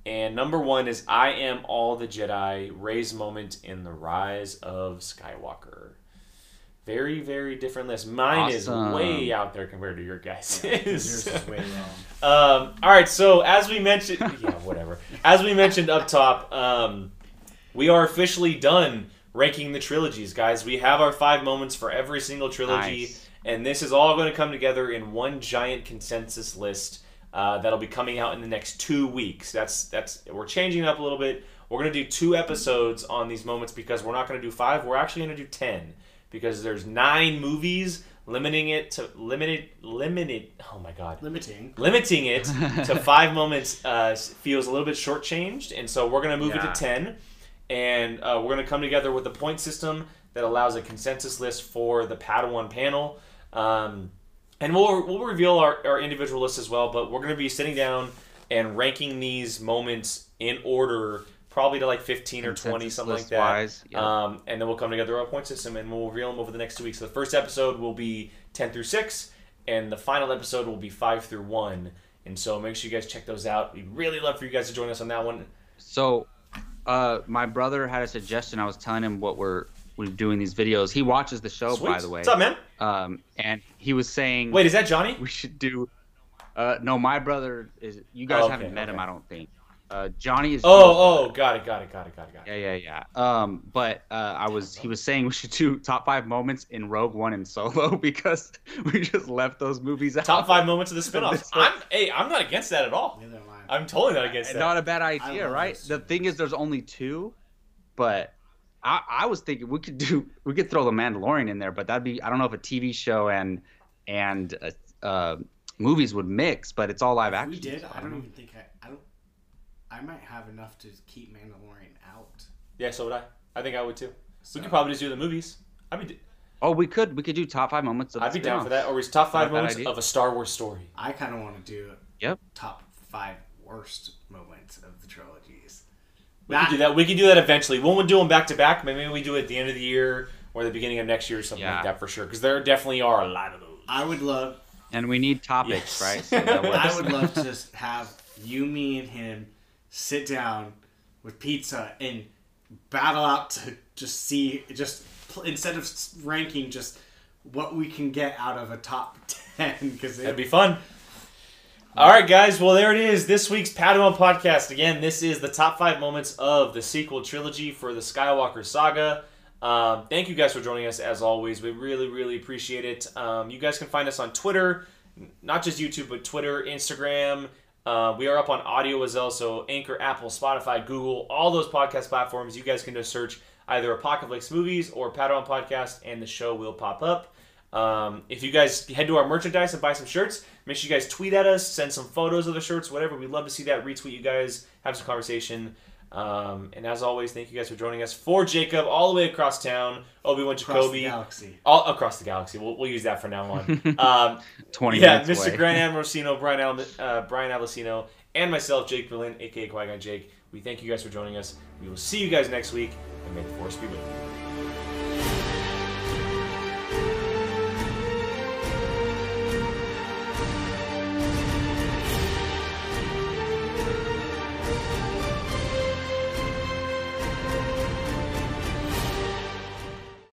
And number one is I Am All the Jedi, Rey's moment in The Rise of Skywalker. Very, very different list. Mine Awesome. is way out there compared to your guys'. [LAUGHS] Yours is way wrong. Um, all right, so as we mentioned, [LAUGHS] yeah, whatever. As we mentioned up top, um, we are officially done ranking the trilogies, guys. We have our five moments for every single trilogy, Nice. and this is all going to come together in one giant consensus list uh, that'll be coming out in the next two weeks. That's that's we're changing it up a little bit. We're going to do two episodes on these moments because we're not going to do five. We're actually going to do ten because there's nine movies. Limiting it to limited, limited. Oh my god! Limiting. limiting it [LAUGHS] to five moments uh, feels a little bit shortchanged, and so we're going to move Yeah. it to ten, and uh, we're going to come together with a point system that allows a consensus list for the Padawan panel, um, and we'll we'll reveal our, our individual lists as well. But we're going to be sitting down and ranking these moments in order, probably to like fifteen or twenty, something like that. wise, yeah. Um, and then we'll come together our point system and we'll reveal them over the next two weeks. So the first episode will be 10 through 6, and the final episode will be 5 through 1. And so make sure you guys check those out. We'd really love for you guys to join us on that one. So, uh, my brother had a suggestion. I was telling him what we're we're doing these videos. He watches the show, Sweet. by the way. What's up, man? Um, and he was saying, Wait, is that Johnny? we should do. Uh, no, my brother is. You guys Oh, okay, haven't met him. I don't think. Uh, Johnny is. Oh, oh, got it, got it, got it, got it, got it. Yeah, yeah, yeah. Um, but uh, I was he was saying we should do top five moments in Rogue One and Solo [LAUGHS] because we just left those movies out. Top five moments of the spin-off. [LAUGHS] This one- I'm, hey, I'm not against that at all. Neither am I. I'm totally not against that. It's not a bad idea, right? The thing is, there's only two, but I, I was thinking we could do we could throw the Mandalorian in there, but that'd be I don't know if a TV show and and uh, uh, movies would mix, but it's all live action. we did. I don't even think I. I might have enough to keep Mandalorian out. Yeah, so would I. I think I would too. So, We could probably just do the movies. I'd be Oh, we could we could do top five moments of I'd be down for that. Or is top five a moments idea. of a Star Wars story. I kind of want to do. Yep. Top five worst moments of the trilogies. We could do that. We could do that eventually. We won't do them back to back. Maybe we do it at the end of the year or the beginning of next year or something Yeah. like that for sure. Because there definitely are a lot of those. I would love. And we need topics, Yes. right? So [LAUGHS] I would love to just have you, me, and him sit down with pizza and battle out to just see just instead of ranking just what we can get out of a top [LAUGHS] ten because That'd be fun. All right, guys. Well, there it is. This week's Padawan podcast. Again, this is the top five moments of the sequel trilogy for the Skywalker saga. Um, thank you guys for joining us as always. We really, really appreciate it. Um, you guys can find us on Twitter, not just YouTube, but Twitter, Instagram. Uh, we are up on audio as well, so Anchor, Apple, Spotify, Google, all those podcast platforms. You guys can just search either Apocalypse Movies or Padawan Podcast, and the show will pop up. Um, if you guys head to our merchandise and buy some shirts, make sure you guys tweet at us, send some photos of the shirts, whatever. We'd love to see that. Retweet you guys, have some conversation. Um, and as always, thank you guys for joining us. For Jacob, all the way across town, Obi Wan across the Jacoby, galaxy. all across the galaxy. We'll, we'll use that from now on. [LAUGHS] um, Twenty yeah, minutes Mr. away. Grant Amorosino, [LAUGHS] Brian Al- uh, Brian Avicino, and myself, Jake Bartley, aka Qui Gon Jake. We thank you guys for joining us. We will see you guys next week, and may the force be with you.